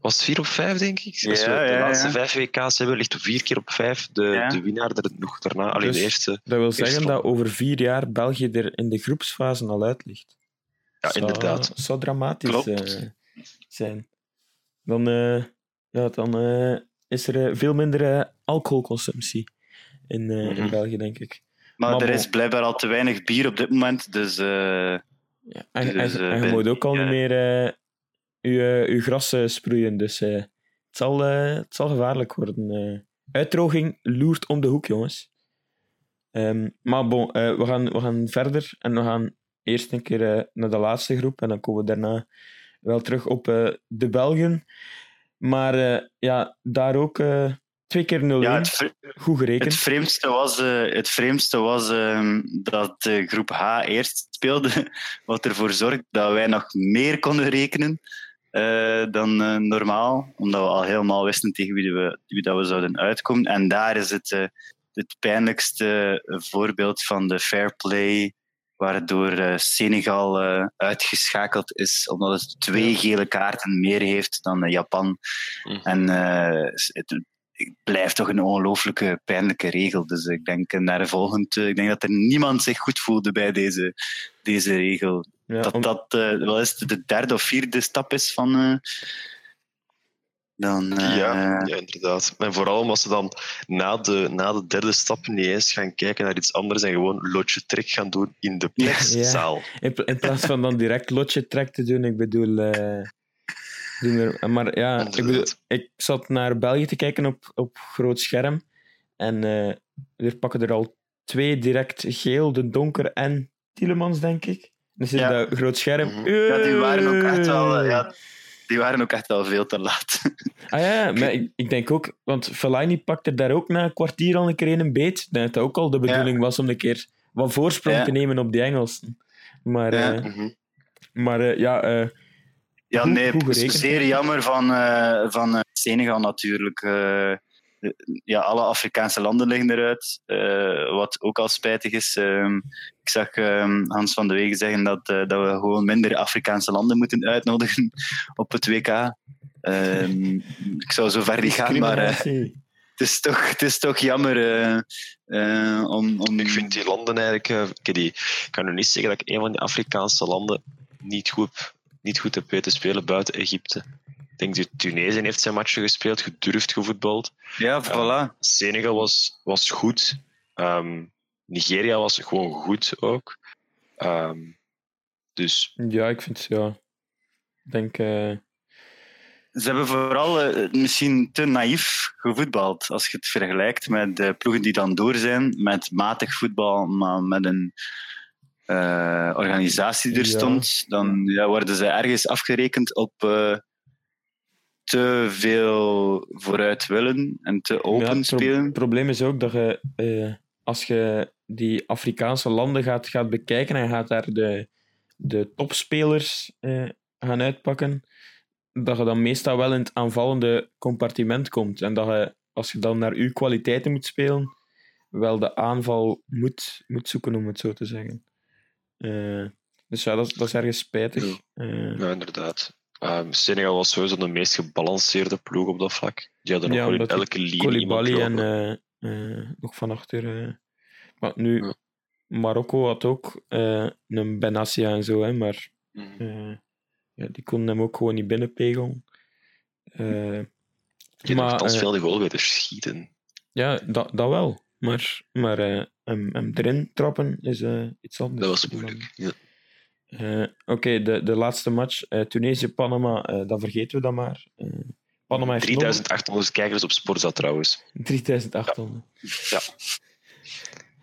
Was het vier op vijf, denk ik? Ja, Als we de ja, ja. laatste vijf WK's hebben, ligt er vier keer op vijf de, Ja. de winnaar er nog daarna. Alleen Dus- de eerste. dat wil zeggen dat over vier jaar België er in de groepsfase al uit ligt. Ja, Zou- inderdaad. zou dramatisch eh, zijn. Dan, eh, ja, dan eh, is er veel minder alcoholconsumptie in, in Mhm. België, denk ik. Maar, Maar er is blijkbaar al te weinig bier op dit moment, dus Ja, en, Dus, en je moet ook al niet meer je, je gras sproeien. Dus het, zal, het zal gevaarlijk worden. Uitdroging loert om de hoek, jongens. Ehm, maar bon, we, gaan, we gaan verder en we gaan eerst een keer eh, naar de laatste groep en dan komen we daarna wel terug op eh, de Belgen. Maar eh, ja, daar ook twee keer 0-1. ja, Goed gerekend. het vreemdste was, het vreemdste was ehm, dat groep H eerst speelde, wat ervoor zorgt dat wij nog meer konden rekenen dan normaal, omdat we al helemaal wisten tegen wie, we, wie dat we zouden uitkomen. En daar is het, het pijnlijkste voorbeeld van de fair play, waardoor eh, Senegal eh, uitgeschakeld is, omdat het twee gele kaarten meer heeft dan eh, Japan. Mhm. En eh, het blijft toch een ongelooflijke pijnlijke regel. Dus ik denk naar de volgende, ik denk dat er niemand zich goed voelde bij deze, deze regel. Ja, dat om- dat wel eens de derde of vierde stap is van. Dan, eh, Ja, ja, inderdaad. En vooral omdat ze dan na de, na de derde stap niet eens gaan kijken naar iets anders en gewoon lotje trek gaan doen in de Ja. perszaal. In, pla- in plaats van dan direct lotje track te doen, ik bedoel. eh, doen maar ja, ik, bedoel, ik zat naar België te kijken op, op groot scherm. En eh er pakken er al twee direct geel, de donker en Tielemans, denk ik. Dus in Ja. dat groot scherm. Mhm. ja, die waren ook echt wel. ja, die waren ook echt wel veel te laat. Ah ja, maar ik, ik denk ook, want Fellaini pakte daar ook na een kwartier al een keer in een beet. Dat het ook al de bedoeling was om een keer wat voorsprong Ja. te nemen op die Engelsen. Maar Ja. ja, Mhm. maar, eh, ja eh, Ja, nee, zeer jammer van, eh, van eh, Senegal natuurlijk. Ja, alle Afrikaanse landen liggen eruit, eh, wat ook al spijtig is. Ehm, ik zag ehm, Hans van de Wegen zeggen dat, eh, dat we gewoon minder Afrikaanse landen moeten uitnodigen op het WK. Ehm, ik zou zo ver niet gaan, maar eh, het, is toch, het is toch jammer eh, eh, om, om... Ik vind die landen eigenlijk... eh, ik, die, ik kan nu niet zeggen dat ik een van die Afrikaanse landen niet goed heb niet goed hebt weten spelen buiten Egypte. Ik denk dat Tunesië heeft zijn matchen gespeeld, gedurfd gevoetbald. Ja, voilà. Senegal was, was goed. Ehm, Nigeria was gewoon goed ook. Ehm, dus Ja, ik vind ja. Ik denk. eh, Ze hebben vooral eh, misschien te naïef gevoetbald. Als je het vergelijkt met de ploegen die dan door zijn. Met matig voetbal, maar met een eh, organisatie die er Ja. stond. Dan ja, worden ze ergens afgerekend op eh, te veel vooruit willen en te Ja, open het pro- spelen. Het probleem is ook dat je, eh, als je die Afrikaanse landen gaat, gaat bekijken en gaat daar de, de topspelers eh, gaan uitpakken, dat je dan meestal wel in het aanvallende compartiment komt. En dat je, als je dan naar uw kwaliteiten moet spelen, wel de aanval moet, moet zoeken, om het zo te zeggen. Eh, dus ja, dat, is- dat is ergens spijtig. Ja. Ja, inderdaad. Ehm, Senegal was sowieso de meest gebalanceerde ploeg op dat vlak. Die hadden Ja, elke linie Koulibaly en eh, eh, nog van achter. eh. Maar nu, Ja. Marokko had ook een Benassia en zo, hè, maar Mhm. ja, die konden hem ook gewoon niet binnenpegelen. Eh, Die maar, eh, veel de goal weten schieten. ja, dat, dat wel. Maar, maar hem, hem erin trappen is iets anders. Dat was moeilijk. Ja. Oké, de, de laatste match. eh, Tunesië-Panama, eh dan vergeten we dat maar. Eh, Panama heeft nog 3800 kijkers op Sporza trouwens. 3800. Ja.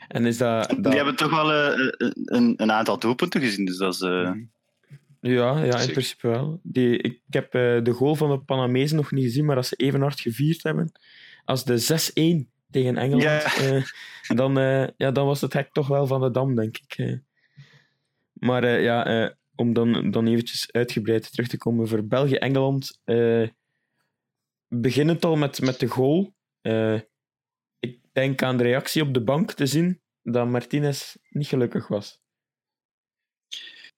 En is dat... dat... Die hebben toch wel eh, een, een aantal doelpunten gezien. Dus dat is, eh, Ja, ja in principe wel. Die, ik heb eh, de goal van de Panamezen nog niet gezien, maar als ze even hard gevierd hebben, als de 6-1 tegen Engeland, Ja. dan, eh, ja, dan was het hek toch wel van de dam, denk ik. Maar eh, ja, eh, om dan, dan eventjes uitgebreid terug te komen voor België-Engeland, eh beginnend al met, met de goal. eh, ik denk aan de reactie op de bank te zien dat Martinez niet gelukkig was.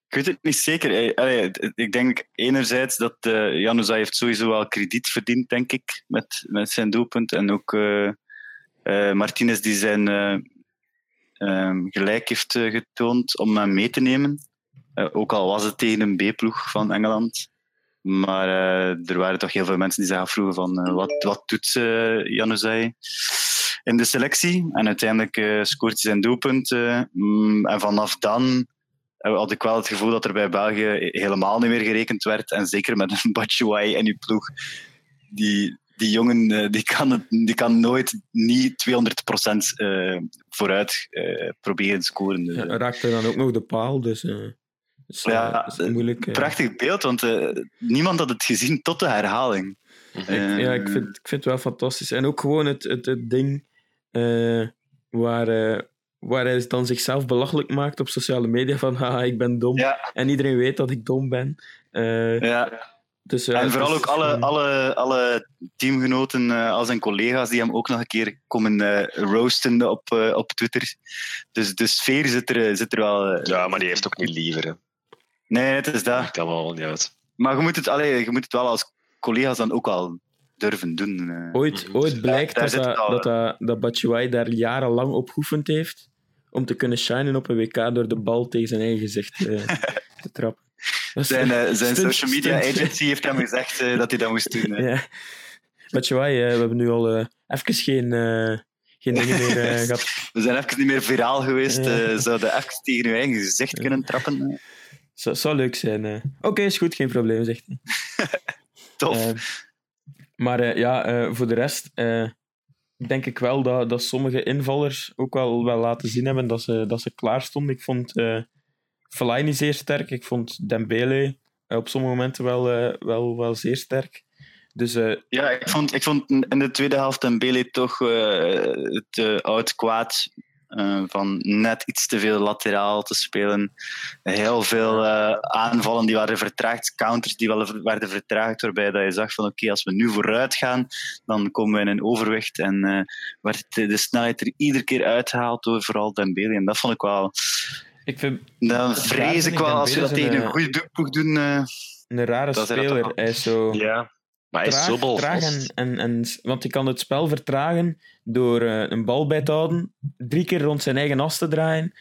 Ik weet het niet zeker. Eh, het- Ik denk enerzijds dat uh, Januzaj heeft sowieso wel krediet verdiend, denk ik, met, met zijn doelpunt. En ook eh, Martinez die zijn eh, ehm, gelijk heeft getoond om hem mee te nemen. Eh, ook al was het tegen een B-ploeg van Engeland. Maar eh, er waren toch heel veel mensen die zich afvroegen van eh, wat, wat doet uh, Januzaj in de selectie? En uiteindelijk scoort hij zijn doelpunt. mm, en vanaf dan had ik wel het gevoel dat er bij België helemaal niet meer gerekend werd. En zeker met een Batshuayi in uw ploeg. Die, die jongen die kan, het, die kan nooit niet 200% uh, vooruit proberen te scoren. Dus, ja, raakte dan ook nog de paal, dus... Uh, is, ja, is moeilijk, prachtig beeld, want uh, niemand had het gezien tot de herhaling. Ik, ja, ik vind, ik vind het wel fantastisch. En ook gewoon het, het, het ding uh, waar, uh, waar hij dan zichzelf belachelijk maakt op sociale media van haha, ik ben dom. Ja. En iedereen weet dat ik dom ben. Uh, ja. Dus, en vooral ook alle, alle, alle teamgenoten uh, als zijn collega's die hem ook nog een keer komen uh, roosten op, uh, op Twitter. Dus de sfeer zit er, zit er wel... ja, maar die heeft ook niet liever. Hè. Nee, het is dat. Dat kan wel niet uit. Maar je moet, het, allee, je moet het wel als collega's dan ook wel durven doen. Uh. Ooit, ooit blijkt dat, dat, dat, dat, dat Batshuayi daar jarenlang op geoefend heeft om te kunnen shinen op een WK door de bal tegen zijn eigen gezicht te trappen. Zijn, uh, zijn stunt, social media stunt. agency heeft hem gezegd uh, dat hij dat moest doen. Uh. Ja. Batshuayi, we hebben nu al even geen, geen dingen meer gehad. We zijn even niet meer viraal geweest. Ja. Zouden even tegen uw eigen gezicht kunnen trappen. Zou, zou leuk zijn. Oké, okay, is goed, geen probleem, zegt hij. Tof. maar ja, voor de rest denk ik wel dat, dat sommige invallers ook wel, wel laten zien hebben dat ze, dat ze klaar stonden. Ik vond uh, Fellaini zeer sterk. Ik vond Dembele uh, op sommige momenten wel, uh, wel, wel zeer sterk. Dus, uh, ja, ik vond, ik vond in de tweede helft Dembele toch het oud kwaad van net iets te veel lateraal te spelen. Heel veel aanvallen die waren vertraagd, counters die wel werden vertraagd, waarbij dat je zag van oké, okay, als we nu vooruit gaan, dan komen we in een overwicht en uh, werd de, de, snelheid er iedere keer uitgehaald door vooral Dembele. En dat vond ik wel... Ik vind, dan vrees ik wel, als we dat tegen een, een goede ploeg doen... Uh, een rare speler. Hij is zo... Ja. Maar hij is traag, zo traag en, en, en, Want hij kan het spel vertragen door uh, een bal bij te houden, drie keer rond zijn eigen as te draaien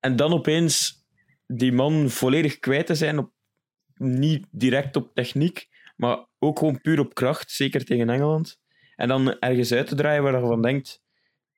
en dan opeens die man volledig kwijt te zijn op niet direct op techniek, maar ook gewoon puur op kracht, zeker tegen Engeland. En dan ergens uit te draaien waar je van denkt,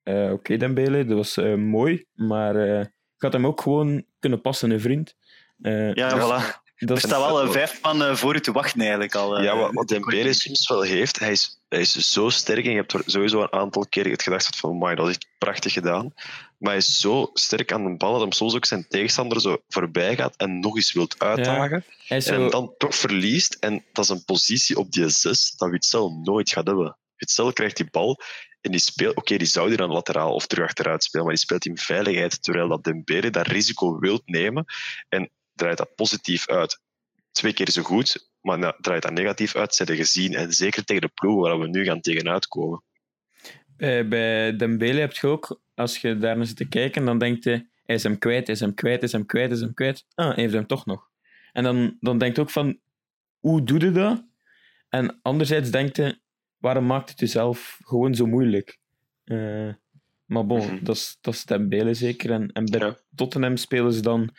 eh, oké okay, Dembele, dat was eh, mooi, maar eh, had hem ook gewoon kunnen passen, een vriend. Eh, Ja, dus voilà. Dat Er staat wel eh, vijf man eh, voor u te wachten eigenlijk al. eh. Ja, wat, wat Dembele soms wel heeft, hij is, hij is zo sterk en je hebt er sowieso een aantal keer het gedacht van, "Amai, dat is echt prachtig gedaan. Maar hij is zo sterk aan de bal dat hij soms ook zijn tegenstander zo voorbij gaat en nog eens wilt uitdagen. hij is En zo- hem dan toch verliest. En dat is een positie op die 6 dat Witzel nooit gaat hebben. Witzel krijgt die bal en die speelt... Oké, die zou die dan lateraal of terug achteruit spelen, maar die speelt in veiligheid, terwijl dat Dembele dat risico wilt nemen en draait dat positief uit. Twee keer zo goed, maar nou, draait dat negatief uit, zijn gezien. En zeker tegen de ploeg waar we nu gaan tegenuit komen. bij, bij Dembele heb je ook, als je daar naar zit te kijken, dan denkt je, hij is hem kwijt, hij is hem kwijt, hij is hem kwijt, hij is hem kwijt. Ah, hij heeft hem toch nog. En dan, dan denkt ook van, hoe doe je dat? En anderzijds denkt je, waarom maakt het jezelf gewoon zo moeilijk? Eh, maar bon, Mhm. dat, is, dat is Dembele zeker. En, en bij Ja. Tottenham spelen ze dan,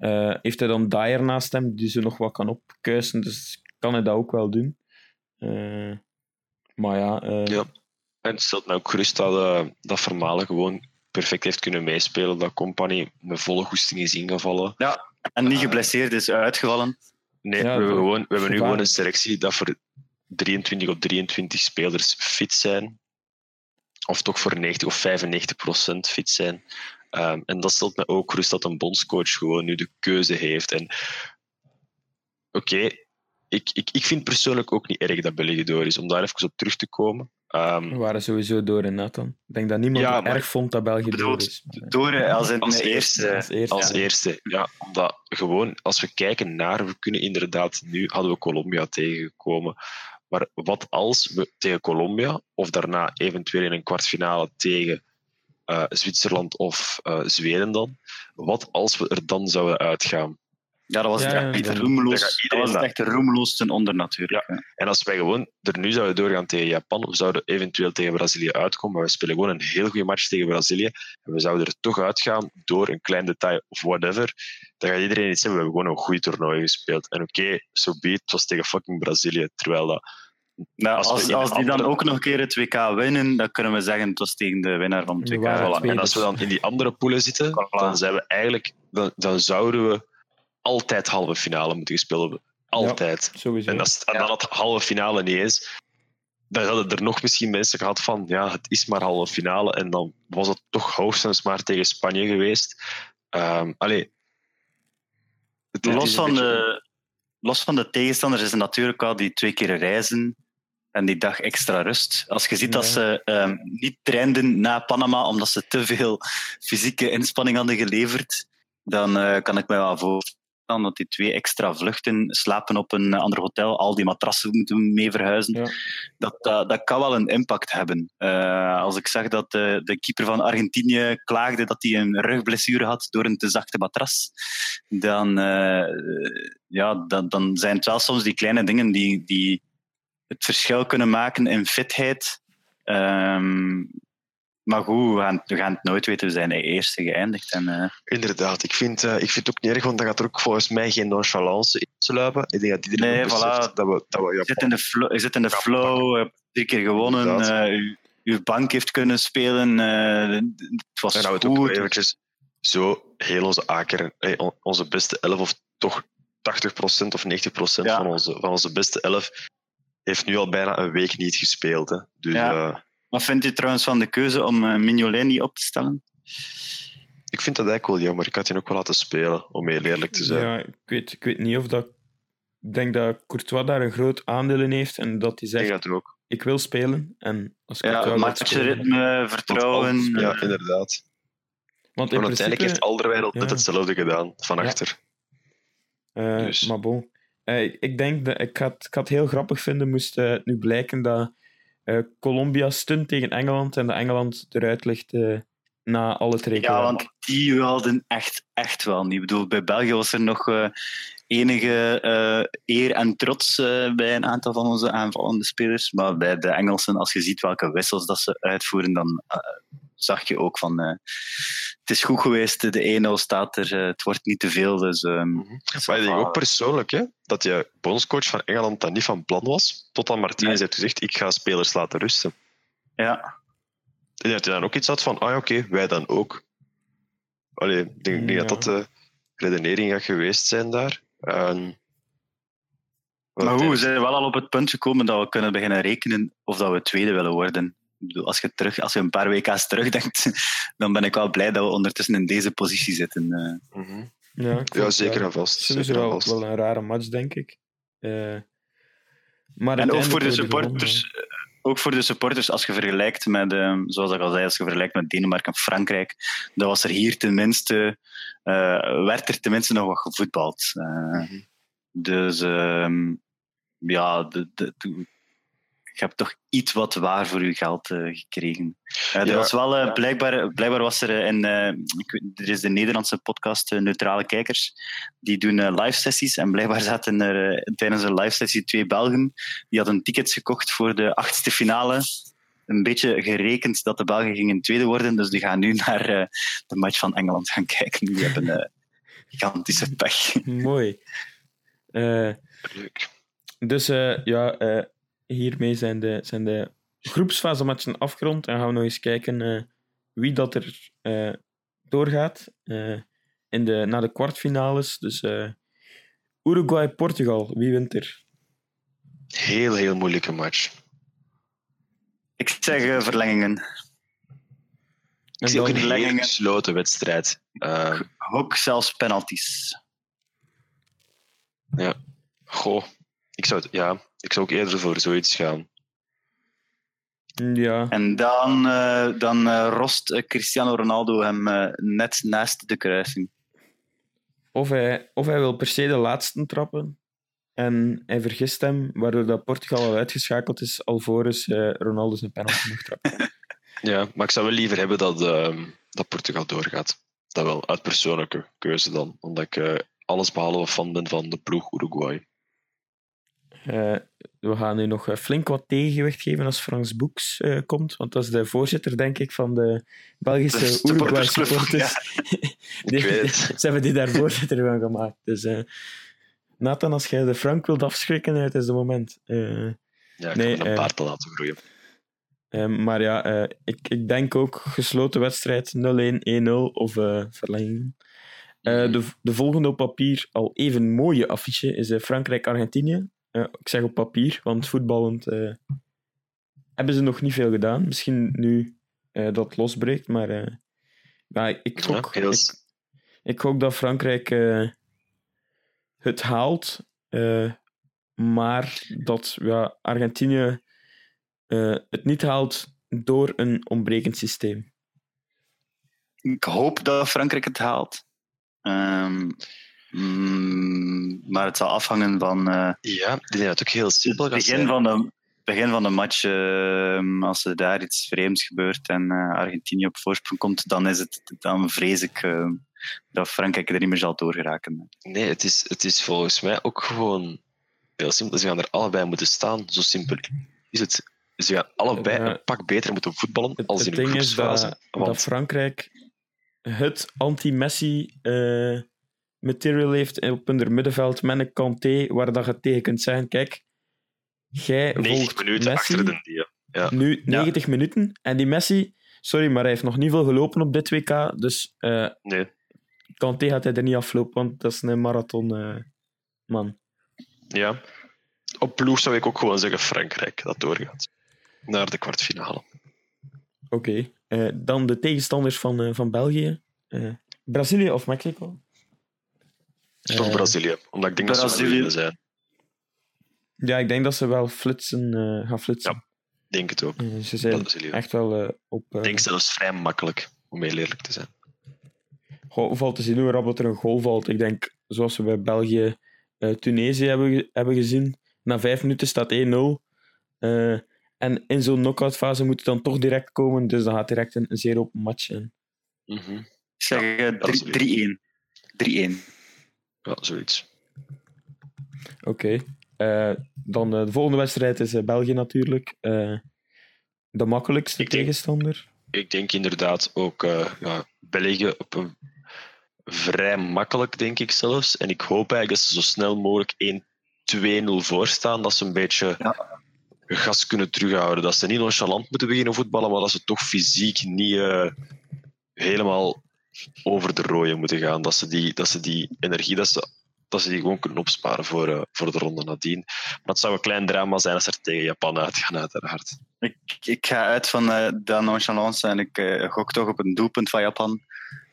eh, heeft hij dan Dyer naast hem, die ze nog wat kan opkuisen, dus kan hij dat ook wel doen. Eh, maar ja, eh, Ja. En het stelt mij ook gerust dat, eh, dat Vermalen gewoon perfect heeft kunnen meespelen. Dat Company met volle goesting is ingevallen. En niet geblesseerd is uitgevallen. Nee, Ja, we, hebben gewoon, we hebben nu gewoon een selectie dat voor 23 of 23 spelers fit zijn. Of toch voor 90 of 95 procent fit zijn. Ehm, en dat stelt me ook gerust dat een bondscoach gewoon nu de keuze heeft. En oké, ik, ik, ik vind persoonlijk ook niet erg dat België door is. Om daar even op terug te komen. Ehm, We waren sowieso door in Nathan. Ik denk dat niemand Ja, het maar- erg vond dat België bedoel, door is. Maar, Door als in Als eerste. als eerste. Als eerste, ja. Omdat gewoon, als we kijken naar, we kunnen inderdaad, nu hadden we Colombia tegengekomen. Maar wat als we tegen Colombia, of daarna eventueel in een kwartfinale tegen eh, Zwitserland of eh, Zweden dan, wat als we er dan zouden uitgaan? Ja, dat was Ja, het ja, echt dan gaat Dat was echt ten onder natuurlijk. hè. En als wij gewoon er nu zouden doorgaan tegen Japan, we zouden eventueel tegen Brazilië uitkomen, maar we spelen gewoon een heel goede match tegen Brazilië, en we zouden er toch uitgaan door een klein detail of whatever, dan gaat iedereen iets hebben, we hebben gewoon een goed toernooi gespeeld. En oké, so be it, het was tegen fucking Brazilië, terwijl dat... Nou, Als als, die dan ook nog een keer het WK winnen, dan kunnen we zeggen het was tegen de winnaar van het WK. Voilà. En als we dan in die andere poelen zitten, Voilà. dan zijn we eigenlijk... Dan, dan zouden we altijd halve finale moeten gespeeld hebben. Altijd. Sowieso. En, als, en dan het halve finale niet is, dan hadden er nog misschien mensen gehad van ja, het is maar halve finale. En dan was het toch hoogstens maar tegen Spanje geweest. Ehm allee. Het, Los van, beetje- de, los van de tegenstanders is het natuurlijk wel die twee keer reizen en die dag extra rust. Als je ziet dat ze ehm, niet trainden na Panama omdat ze te veel fysieke inspanning hadden geleverd, dan eh, kan ik me wel voorstellen dat die twee extra vluchten, slapen op een ander hotel, al die matrassen moeten mee verhuizen, Ja. dat, dat, dat kan wel een impact hebben. Eh, als ik zag dat de, de keeper van Argentinië klaagde dat hij een rugblessure had door een te zachte matras, dan, eh, ja, dan, dan zijn het wel soms die kleine dingen die, die het verschil kunnen maken in fitheid. Ehm, maar goed, we gaan, we gaan het nooit weten. We zijn de eerste geëindigd. En, eh, Inderdaad, ik vind, eh, ik vind het ook niet erg, want dan gaat er ook volgens mij geen nonchalance in sluipen. Ik denk dat iedereen Nee, voilà. dat we, dat we je zit in de flow, je zit in de flow, drie keer gewonnen, Inderdaad. eh, uw, bank heeft kunnen spelen. het was En nou het goed. eventjes zo heel onze aker, on- onze beste elf, of toch 80% of 90% Ja. van, onze, van onze beste elf, heeft nu al bijna een week niet gespeeld. Hè. Dus Ja. eh, Wat vindt u trouwens van de keuze om Mignolet niet op te stellen? ik vind dat eigenlijk wel jammer. Ik had die ook wel laten spelen, om heel eerlijk te zijn. Ja, ik weet, ik weet niet of dat... Ik denk dat Courtois daar een groot aandeel in heeft en dat hij Ik zegt, denk dat ook. ik wil spelen. En als Ja, matchritme, vertrouwen. al- ja, eh, inderdaad. Want in uiteindelijk principe... heeft Alderweireld net ja. hetzelfde gedaan, van Ja. achter. Eh, Dus. Maar bon. Eh, ik denk dat ik had, ik had het heel grappig vinden moest eh, het nu blijken dat eh, Colombia stunt tegen Engeland en dat Engeland eruit ligt na alle rekenen. Ja, want die hadden echt, echt wel niet. Ik bedoel, bij België was er nog enige eer en trots bij een aantal van onze aanvallende spelers. Maar bij de Engelsen, als je ziet welke wissels dat ze uitvoeren, dan zag je ook van... eh, het is goed geweest, de 1-0 staat er, eh, het wordt niet te veel. Dus, ehm, Maar ik denk ook persoonlijk hè, dat je bondscoach van Engeland dat niet van plan was, totdat Martinez Nee. heeft gezegd, ik ga spelers laten rusten. ja, En dat hij dan ook iets had van, ah ja, oké, wij dan ook. Allee, ik denk, Ja. dat dat de redenering gaat geweest zijn daar. Maar goed, we zijn wel al op het punt gekomen dat we kunnen beginnen rekenen of dat we tweede willen worden. Ik bedoel, als je, terug, als je een paar WK's terugdenkt, dan ben ik wel blij dat we ondertussen in deze positie zitten. eh. Mhm. Ja, Ja, vond- zeker en vast. Sowieso wel, vast. wel een rare match, denk ik. Eh, maar En ook voor de supporters, eh, ook voor de supporters, als je vergelijkt met, zoals ik al zei, als je vergelijkt met Denemarken en Frankrijk, dan was er hier tenminste, eh, werd er tenminste nog wat gevoetbald. Eh, Mhm. Dus ehm, ja, de- je hebt toch iets wat waar voor je geld eh, gekregen. Eh, er Ja. was wel, eh, blijkbaar, blijkbaar was er weet- er is de Nederlandse podcast Neutrale Kijkers, die doen eh, live sessies en blijkbaar zaten er tijdens een live sessie twee Belgen, die hadden tickets gekocht voor de achtste finale. Een beetje gerekend dat de Belgen gingen tweede worden, dus die gaan nu naar eh, de match van Engeland gaan kijken. Die hebben eh, gigantische pech. Mooi. Eh, Leuk. dus eh, ja, eh, hiermee zijn de, zijn de groepsfasematchen afgerond. En gaan we nog eens kijken eh, wie dat er eh, doorgaat eh, in de, naar de kwartfinales. Dus eh, Uruguay-Portugal, wie wint er? Heel, heel moeilijke match. Ik zeg verlengingen. Ik zie ook dan- een gesloten wedstrijd. Ehm, Ook zelfs penalties. goh, ik zou, het- ja, ik zou ook eerder voor zoiets gaan. Ja, En dan, eh, dan eh, rost eh, Cristiano Ronaldo hem net naast de kruising. of hij, of hij wil per se de laatste trappen. En hij vergist hem, waardoor dat Portugal al uitgeschakeld is, alvorens eh Ronaldo zijn penalty mag trappen. Ja, maar ik zou wel liever hebben dat, ehm, dat Portugal doorgaat. Dat wel, uit persoonlijke keuze dan. Omdat ik eh, alles behalve fan ben van de ploeg Uruguay. Eh, we gaan nu nog eh, flink wat tegengewicht geven als Frans Boeks eh, komt, want dat is de voorzitter, denk ik, van de Belgische Uruguay supporters. Die- het. Ze hebben die daar voorzitter van gemaakt. Dus Nathan, als jij de Frank wilt afschrikken, het is de moment. Ja, ik Nee, een baard te laten groeien. maar ja, ik, ik denk ook gesloten wedstrijd 0-1, 1-0 of verlenging. Eh, de, de volgende op papier, al even mooie affiche, is Frankrijk-Argentinië. Ik zeg op papier, want voetballend eh, hebben ze nog niet veel gedaan. Misschien nu eh, dat losbreekt, maar eh, ja, ik, gok, heel ik, ik gok dat Frankrijk het haalt, maar dat ja, Argentinië het niet haalt door een ontbrekend systeem. Ik hoop dat Frankrijk het haalt. Ehm, mm, maar het zal afhangen van eh, Ja, ik denk dat het ook heel simpel het gaat begin zijn. van de, begin van de match. ehm, als er daar iets vreemds gebeurt en eh, Argentinië op voorsprong komt, dan, is het, dan vrees ik ehm, dat Frankrijk er niet meer zal doorgeraken. Nee, het is, het is volgens mij ook gewoon heel simpel. Ze gaan er allebei moeten staan. Zo simpel is het. Ze gaan allebei Ja. een pak beter moeten voetballen Het, als het in de ding is groepsfase. dat, want dat Frankrijk het anti-Messi eh, material heeft op hun middenveld met een Kanté, waar dat je tegen kunt zeggen, kijk, jij 90 volgt minuten Messi achter de dia. Ja. nu 90 minuten, en die Messi, sorry, maar hij heeft nog niet veel gelopen op dit WK, dus eh Nee. Kanté gaat hij er niet aflopen, want dat is een marathon eh, man. ja. Op ploeg zou ik ook gewoon zeggen Frankrijk dat doorgaat. Naar de kwartfinale. Oké, eh, dan de tegenstanders van, van België. Brazilië of Mexico? Het is toch Eh, Brazilië, omdat ik denk dat ze Brazilië. wel willen zijn. Ja, ik denk dat ze wel flitsen, eh, gaan flitsen. Ik denk het ook. Eh, ze zijn Brazilië. echt wel eh, op... eh Ik denk zelfs vrij makkelijk, om heel eerlijk te zijn. goal valt te zien hoe rap er een goal valt. Ik denk, zoals we bij België eh, Tunesië hebben, hebben gezien, na vijf minuten staat 1-0. Eh, en in zo'n knock-out fase moet het dan toch direct komen, dus dan gaat direct een, een zeer open match zijn. Mhm. Ik zeg eh, Brazilië. drie- 3-1. 3-1. Ja, zoiets. Oké. Eh, dan eh, de volgende wedstrijd is eh, België natuurlijk. Eh, de makkelijkste Ik denk- tegenstander. ik denk inderdaad ook uh, ja, België op een vrij makkelijk, denk ik zelfs. En ik hoop eigenlijk dat ze zo snel mogelijk 1-2-0 voorstaan, dat ze een beetje ja. gas kunnen terughouden. Dat ze niet nonchalant moeten beginnen voetballen, maar dat ze toch fysiek niet uh, helemaal over de rode moeten gaan. Dat ze die, dat ze die energie, dat ze, dat ze die gewoon kunnen opsparen voor, uh, voor de ronde nadien. Maar het zou een klein drama zijn als er tegen Japan uitgaan, uiteraard. Ik, ik ga uit van uh, de nonchalance en ik uh, gok toch op een doelpunt van Japan.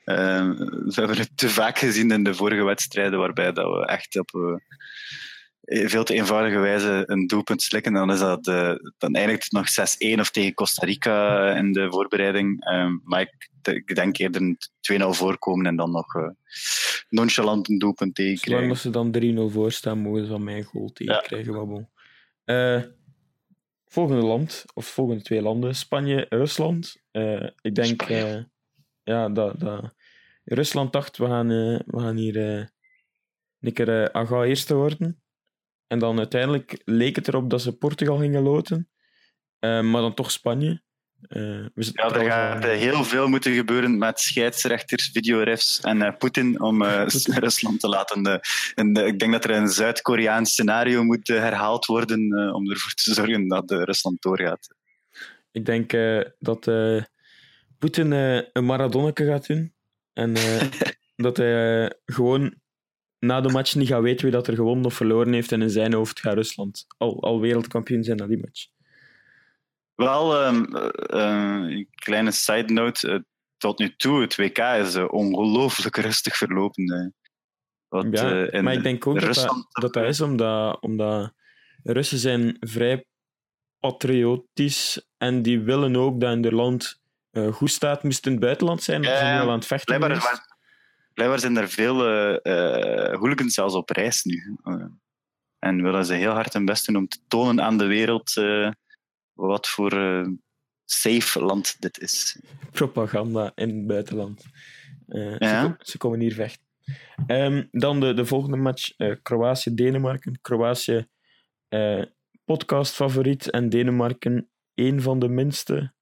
We hebben het te vaak gezien in de vorige wedstrijden, waarbij dat we echt op veel te eenvoudige wijze een doelpunt slikken. Dan, is dat, dan eindigt het nog 6-1 of tegen Costa Rica in de voorbereiding. maar ik, ik, denk eerder een 2-0 voorkomen en dan nog nonchalant een doelpunt tegen Zolang als ze dan 3-0 voor staan, mogen ze van mijn goal tegen krijgen. Ja. Bon. volgende land, of volgende twee landen, Spanje, Rusland. ik denk ja, dat, dat, Rusland dacht, we gaan, we gaan hier een keer Aga eerste worden. En dan uiteindelijk leek het erop dat ze Portugal gingen loten. maar dan toch Spanje. We ja, er gaat heel veel moeten gebeuren met scheidsrechters, videorefs en Poetin om Rusland te laten. en, ik denk dat er een Zuid-Koreaans scenario moet herhaald worden om ervoor te zorgen dat Rusland doorgaat. Ik denk dat Poetin een Maradonneke gaat doen. En dat hij gewoon na de match niet gaat weten wie dat er gewonnen of verloren heeft. En in zijn hoofd gaat Rusland al, al wereldkampioen zijn na die match. Wel, um, uh, een kleine side note. tot nu toe, het WK is ongelooflijk rustig verlopen. Wat, ja, maar ik denk ook Rusland... dat, dat dat is omdat, omdat Russen zijn vrij patriotisch en die willen ook dat in hun land uh, goed staat, moest in het buitenland zijn. Ja, zijn wel aan het vechten. Blijkbaar, blijkbaar zijn er veel uh, hooligans zelfs op reis nu. En willen ze heel hard hun best doen om te tonen aan de wereld wat voor safe land dit is. Propaganda in het buitenland. Ja. Ze, ze, komen hier vechten. Um, dan de, de volgende match: Kroatië-Denemarken. Kroatië, podcastfavoriet en Denemarken, een van de minste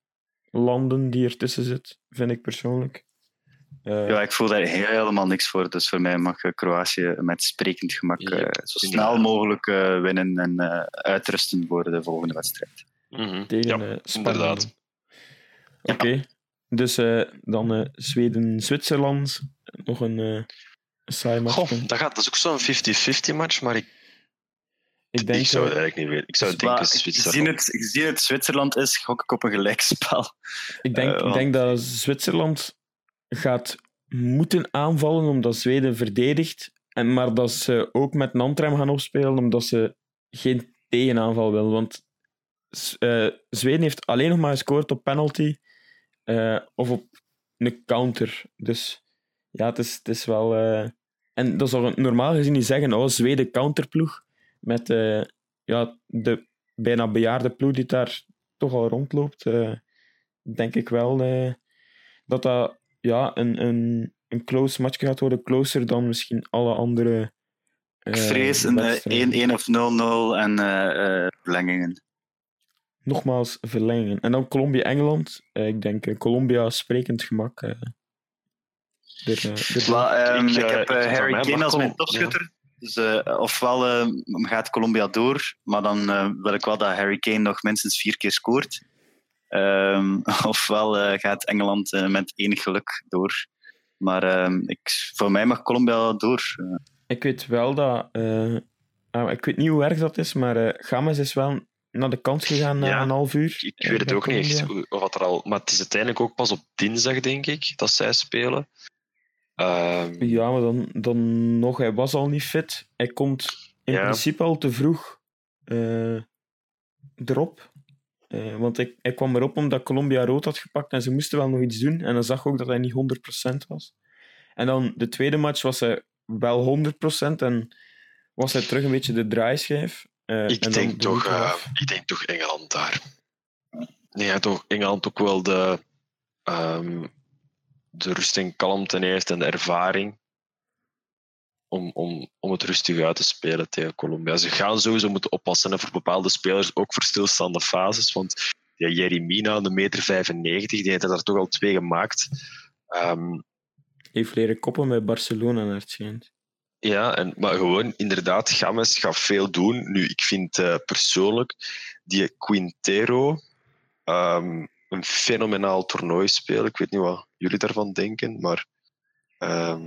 landen die ertussen zit, vind ik persoonlijk. Uh, ja, ik voel daar helemaal niks voor. Dus voor mij mag Kroatië met sprekend gemak ja, uh, zo snel mogelijk uh, winnen en uitrusten voor de volgende wedstrijd. Mm -hmm. Tegen ja, inderdaad. Oké, okay. dus dan Zweden-Zwitserland. Nog een saai match. Goh, dat, gaat, dat is ook zo'n 50-50 match, maar ik ik, denk, ik zou het eigenlijk niet weten. Ik zou denken Zwitserland. Gezien het, gezien het Zwitserland is, gok ik op een gelijkspel. Ik denk, uh, ik denk dat Zwitserland gaat moeten aanvallen omdat Zweden verdedigt. En, maar dat ze ook met Nantrem gaan opspelen omdat ze geen tegenaanval willen. Want uh, Zweden heeft alleen nog maar gescoord op penalty uh, of op een counter. Dus ja, het is, het is wel. en dat zou normaal gezien niet zeggen: oh, Zweden counterploeg met ja, de bijna bejaarde ploeg die daar toch al rondloopt, denk ik wel dat dat ja, een, een, een close match gaat worden. Closer dan misschien alle andere. ik vrees een 1-1 of 0-0 en verlengingen. Nogmaals, verlengingen. En dan Colombia-Engeland. ik denk Colombia sprekend gemak. Uh, um, ik, ik, heb Harry Kane als mijn topschutter. Dus uh, ofwel uh, gaat Colombia door, maar dan uh, wil ik wel dat Harry Kane nog minstens vier keer scoort. Um, ofwel gaat Engeland met enig geluk door. Maar um, ik, voor mij mag Colombia door. Ik weet wel dat. Ah, ik weet niet hoe erg dat is, maar Games is wel naar de kant gegaan na een half uur. Ik weet het ook niet echt. Wat er al, maar het is uiteindelijk ook pas op dinsdag, denk ik, dat zij spelen. Um, ja, maar dan, dan nog, hij was al niet fit. Hij komt in principe al te vroeg uh, erop. Uh, want hij, hij kwam erop omdat Colombia rood had gepakt en ze moesten wel nog iets doen. En dan zag ook dat hij niet 100% was. En dan de tweede match was hij wel 100% en was hij terug een beetje de draaischijf. Uh, ik, denk toch, ik denk toch Engeland daar. Nee, toch Engeland ook wel de, um, de rust en kalmte heeft en de ervaring om, om, om het rustig uit te spelen tegen Colombia. Ze gaan sowieso moeten oppassen voor bepaalde spelers, ook voor stilstaande fases. Want die Jerry Mina, de meter 95, die heeft er daar toch al twee gemaakt. Ehm, Heeft leren koppen met Barcelona naar het schijnt. Ja, en, maar gewoon inderdaad, Games gaat veel doen. Nu, ik vind eh, persoonlijk die Quintero ehm, een fenomenaal toernooi spelen. Ik weet niet wat jullie daarvan denken, maar ehm,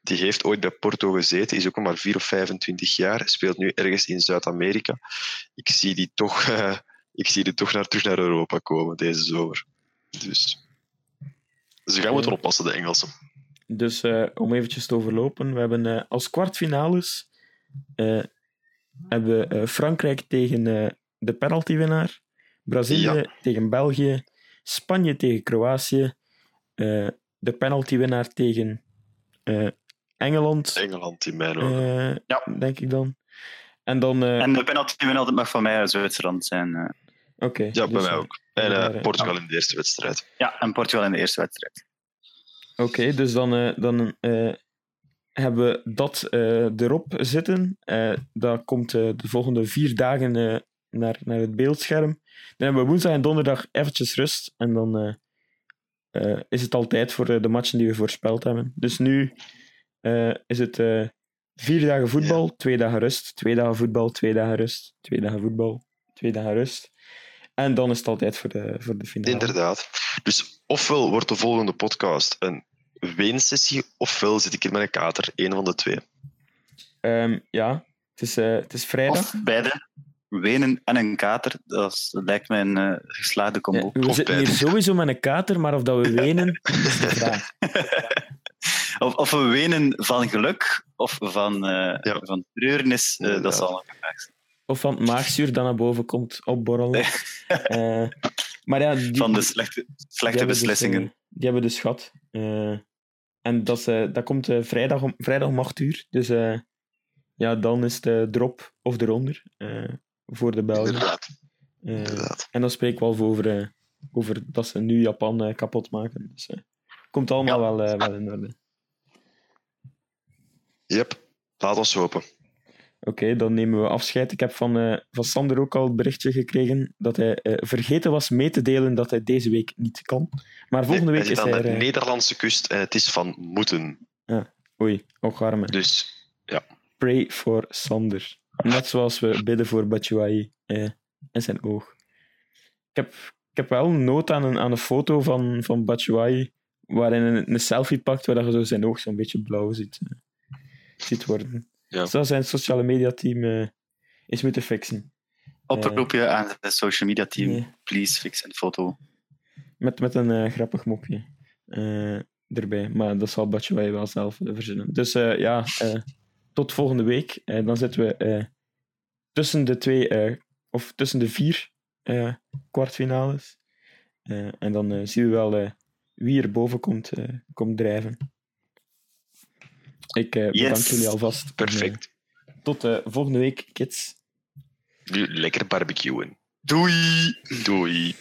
die heeft ooit bij Porto gezeten, is ook maar 4 of 25 jaar, speelt nu ergens in Zuid-Amerika. Ik zie die toch, eh, ik zie die toch naar, terug naar Europa komen deze zomer. Dus ze gaan moeten oppassen, de Engelsen. Dus eh, om eventjes te overlopen, we hebben eh, als kwartfinales eh, hebben we eh, Frankrijk tegen eh, de penaltywinnaar, Brazilië Ja. tegen België, Spanje tegen Kroatië, eh, de penaltywinnaar tegen eh, Engeland, Engeland in mijn ogen. eh, Ja. denk ik dan. En dan, eh, En de penalty winnaar mag van mij uit Zwitserland zijn. eh. oké. ja, bij dus, mij ook. En Portugal in de eerste wedstrijd. ja, en Portugal in de eerste wedstrijd. Oké, dus dan, eh, dan eh, hebben we dat eh, erop zitten. Dat komt de volgende vier dagen naar, naar het beeldscherm. Dan hebben we woensdag en donderdag eventjes rust. En dan is het al tijd voor de matchen die we voorspeld hebben. Dus nu is het vier dagen voetbal, twee dagen rust. Twee dagen voetbal, twee dagen rust. Twee dagen voetbal, twee dagen rust. En dan is het al tijd voor de, voor de finale. Inderdaad. Dus ofwel wordt de volgende podcast een weensessie, ofwel zit ik hier met een kater. Eén van de twee. Ehm, ja, het is, eh, het is vrijdag. Of beide. Wenen en een kater. Dat, is- dat lijkt mij een eh, geslaagde combo. Ja, we Of zitten hier sowieso met een kater, maar of dat we wenen, is de vraag. Of, of we wenen van geluk of van, eh Ja. van treurnis, dat zal nog een vraag zijn. Of van het maagzuur dat naar boven komt opborrelen. Eh, maar ja, die, Van de slechte, slechte dus, beslissingen. eh, die hebben dus gehad. Eh, en dat, eh, dat komt vrijdag, om, vrijdag om 8 uur. Dus ja, dan is de drop of eronder voor de Belgen. Inderdaad. Inderdaad. en dan spreek ik wel over, over dat ze nu Japan kapot maken. Dus komt allemaal wel, wel in orde. Yep. Laat ons hopen. Oké, dan nemen we afscheid. Ik heb van, eh, van Sander ook al het berichtje gekregen dat hij eh, vergeten was mee te delen dat hij deze week niet kan. Maar volgende Nee, week is hij aan er... de eh, Nederlandse kust en het is van moeten. Oei, ook. Dus Pray for Sander. Net zoals we bidden voor Batshuayi eh, en zijn oog. Ik heb, ik heb wel een noot aan een, aan een foto van, van Batshuayi waarin een, een selfie pakt waar je zo zijn oog zo'n beetje blauw ziet, ziet worden. Ja. Dat zijn sociale media team eh, is moeten fixen. Oproepje aan het social media team. Nee. Please fix een foto. Met, met een eh, grappig mopje eh, erbij. Maar dat zal Batshuayi wel zelf eh, verzinnen. Dus eh, ja, eh, tot volgende week. Eh, dan zitten we eh, tussen de twee, eh, of tussen de vier eh, kwartfinales. Eh, en dan eh, zien we wel eh, wie er boven komt, eh, komt drijven. Ik eh, bedank Yes. jullie alvast. En, perfect. eh, tot eh, volgende week, kids. Nu lekker barbecuen. Doei! Doei.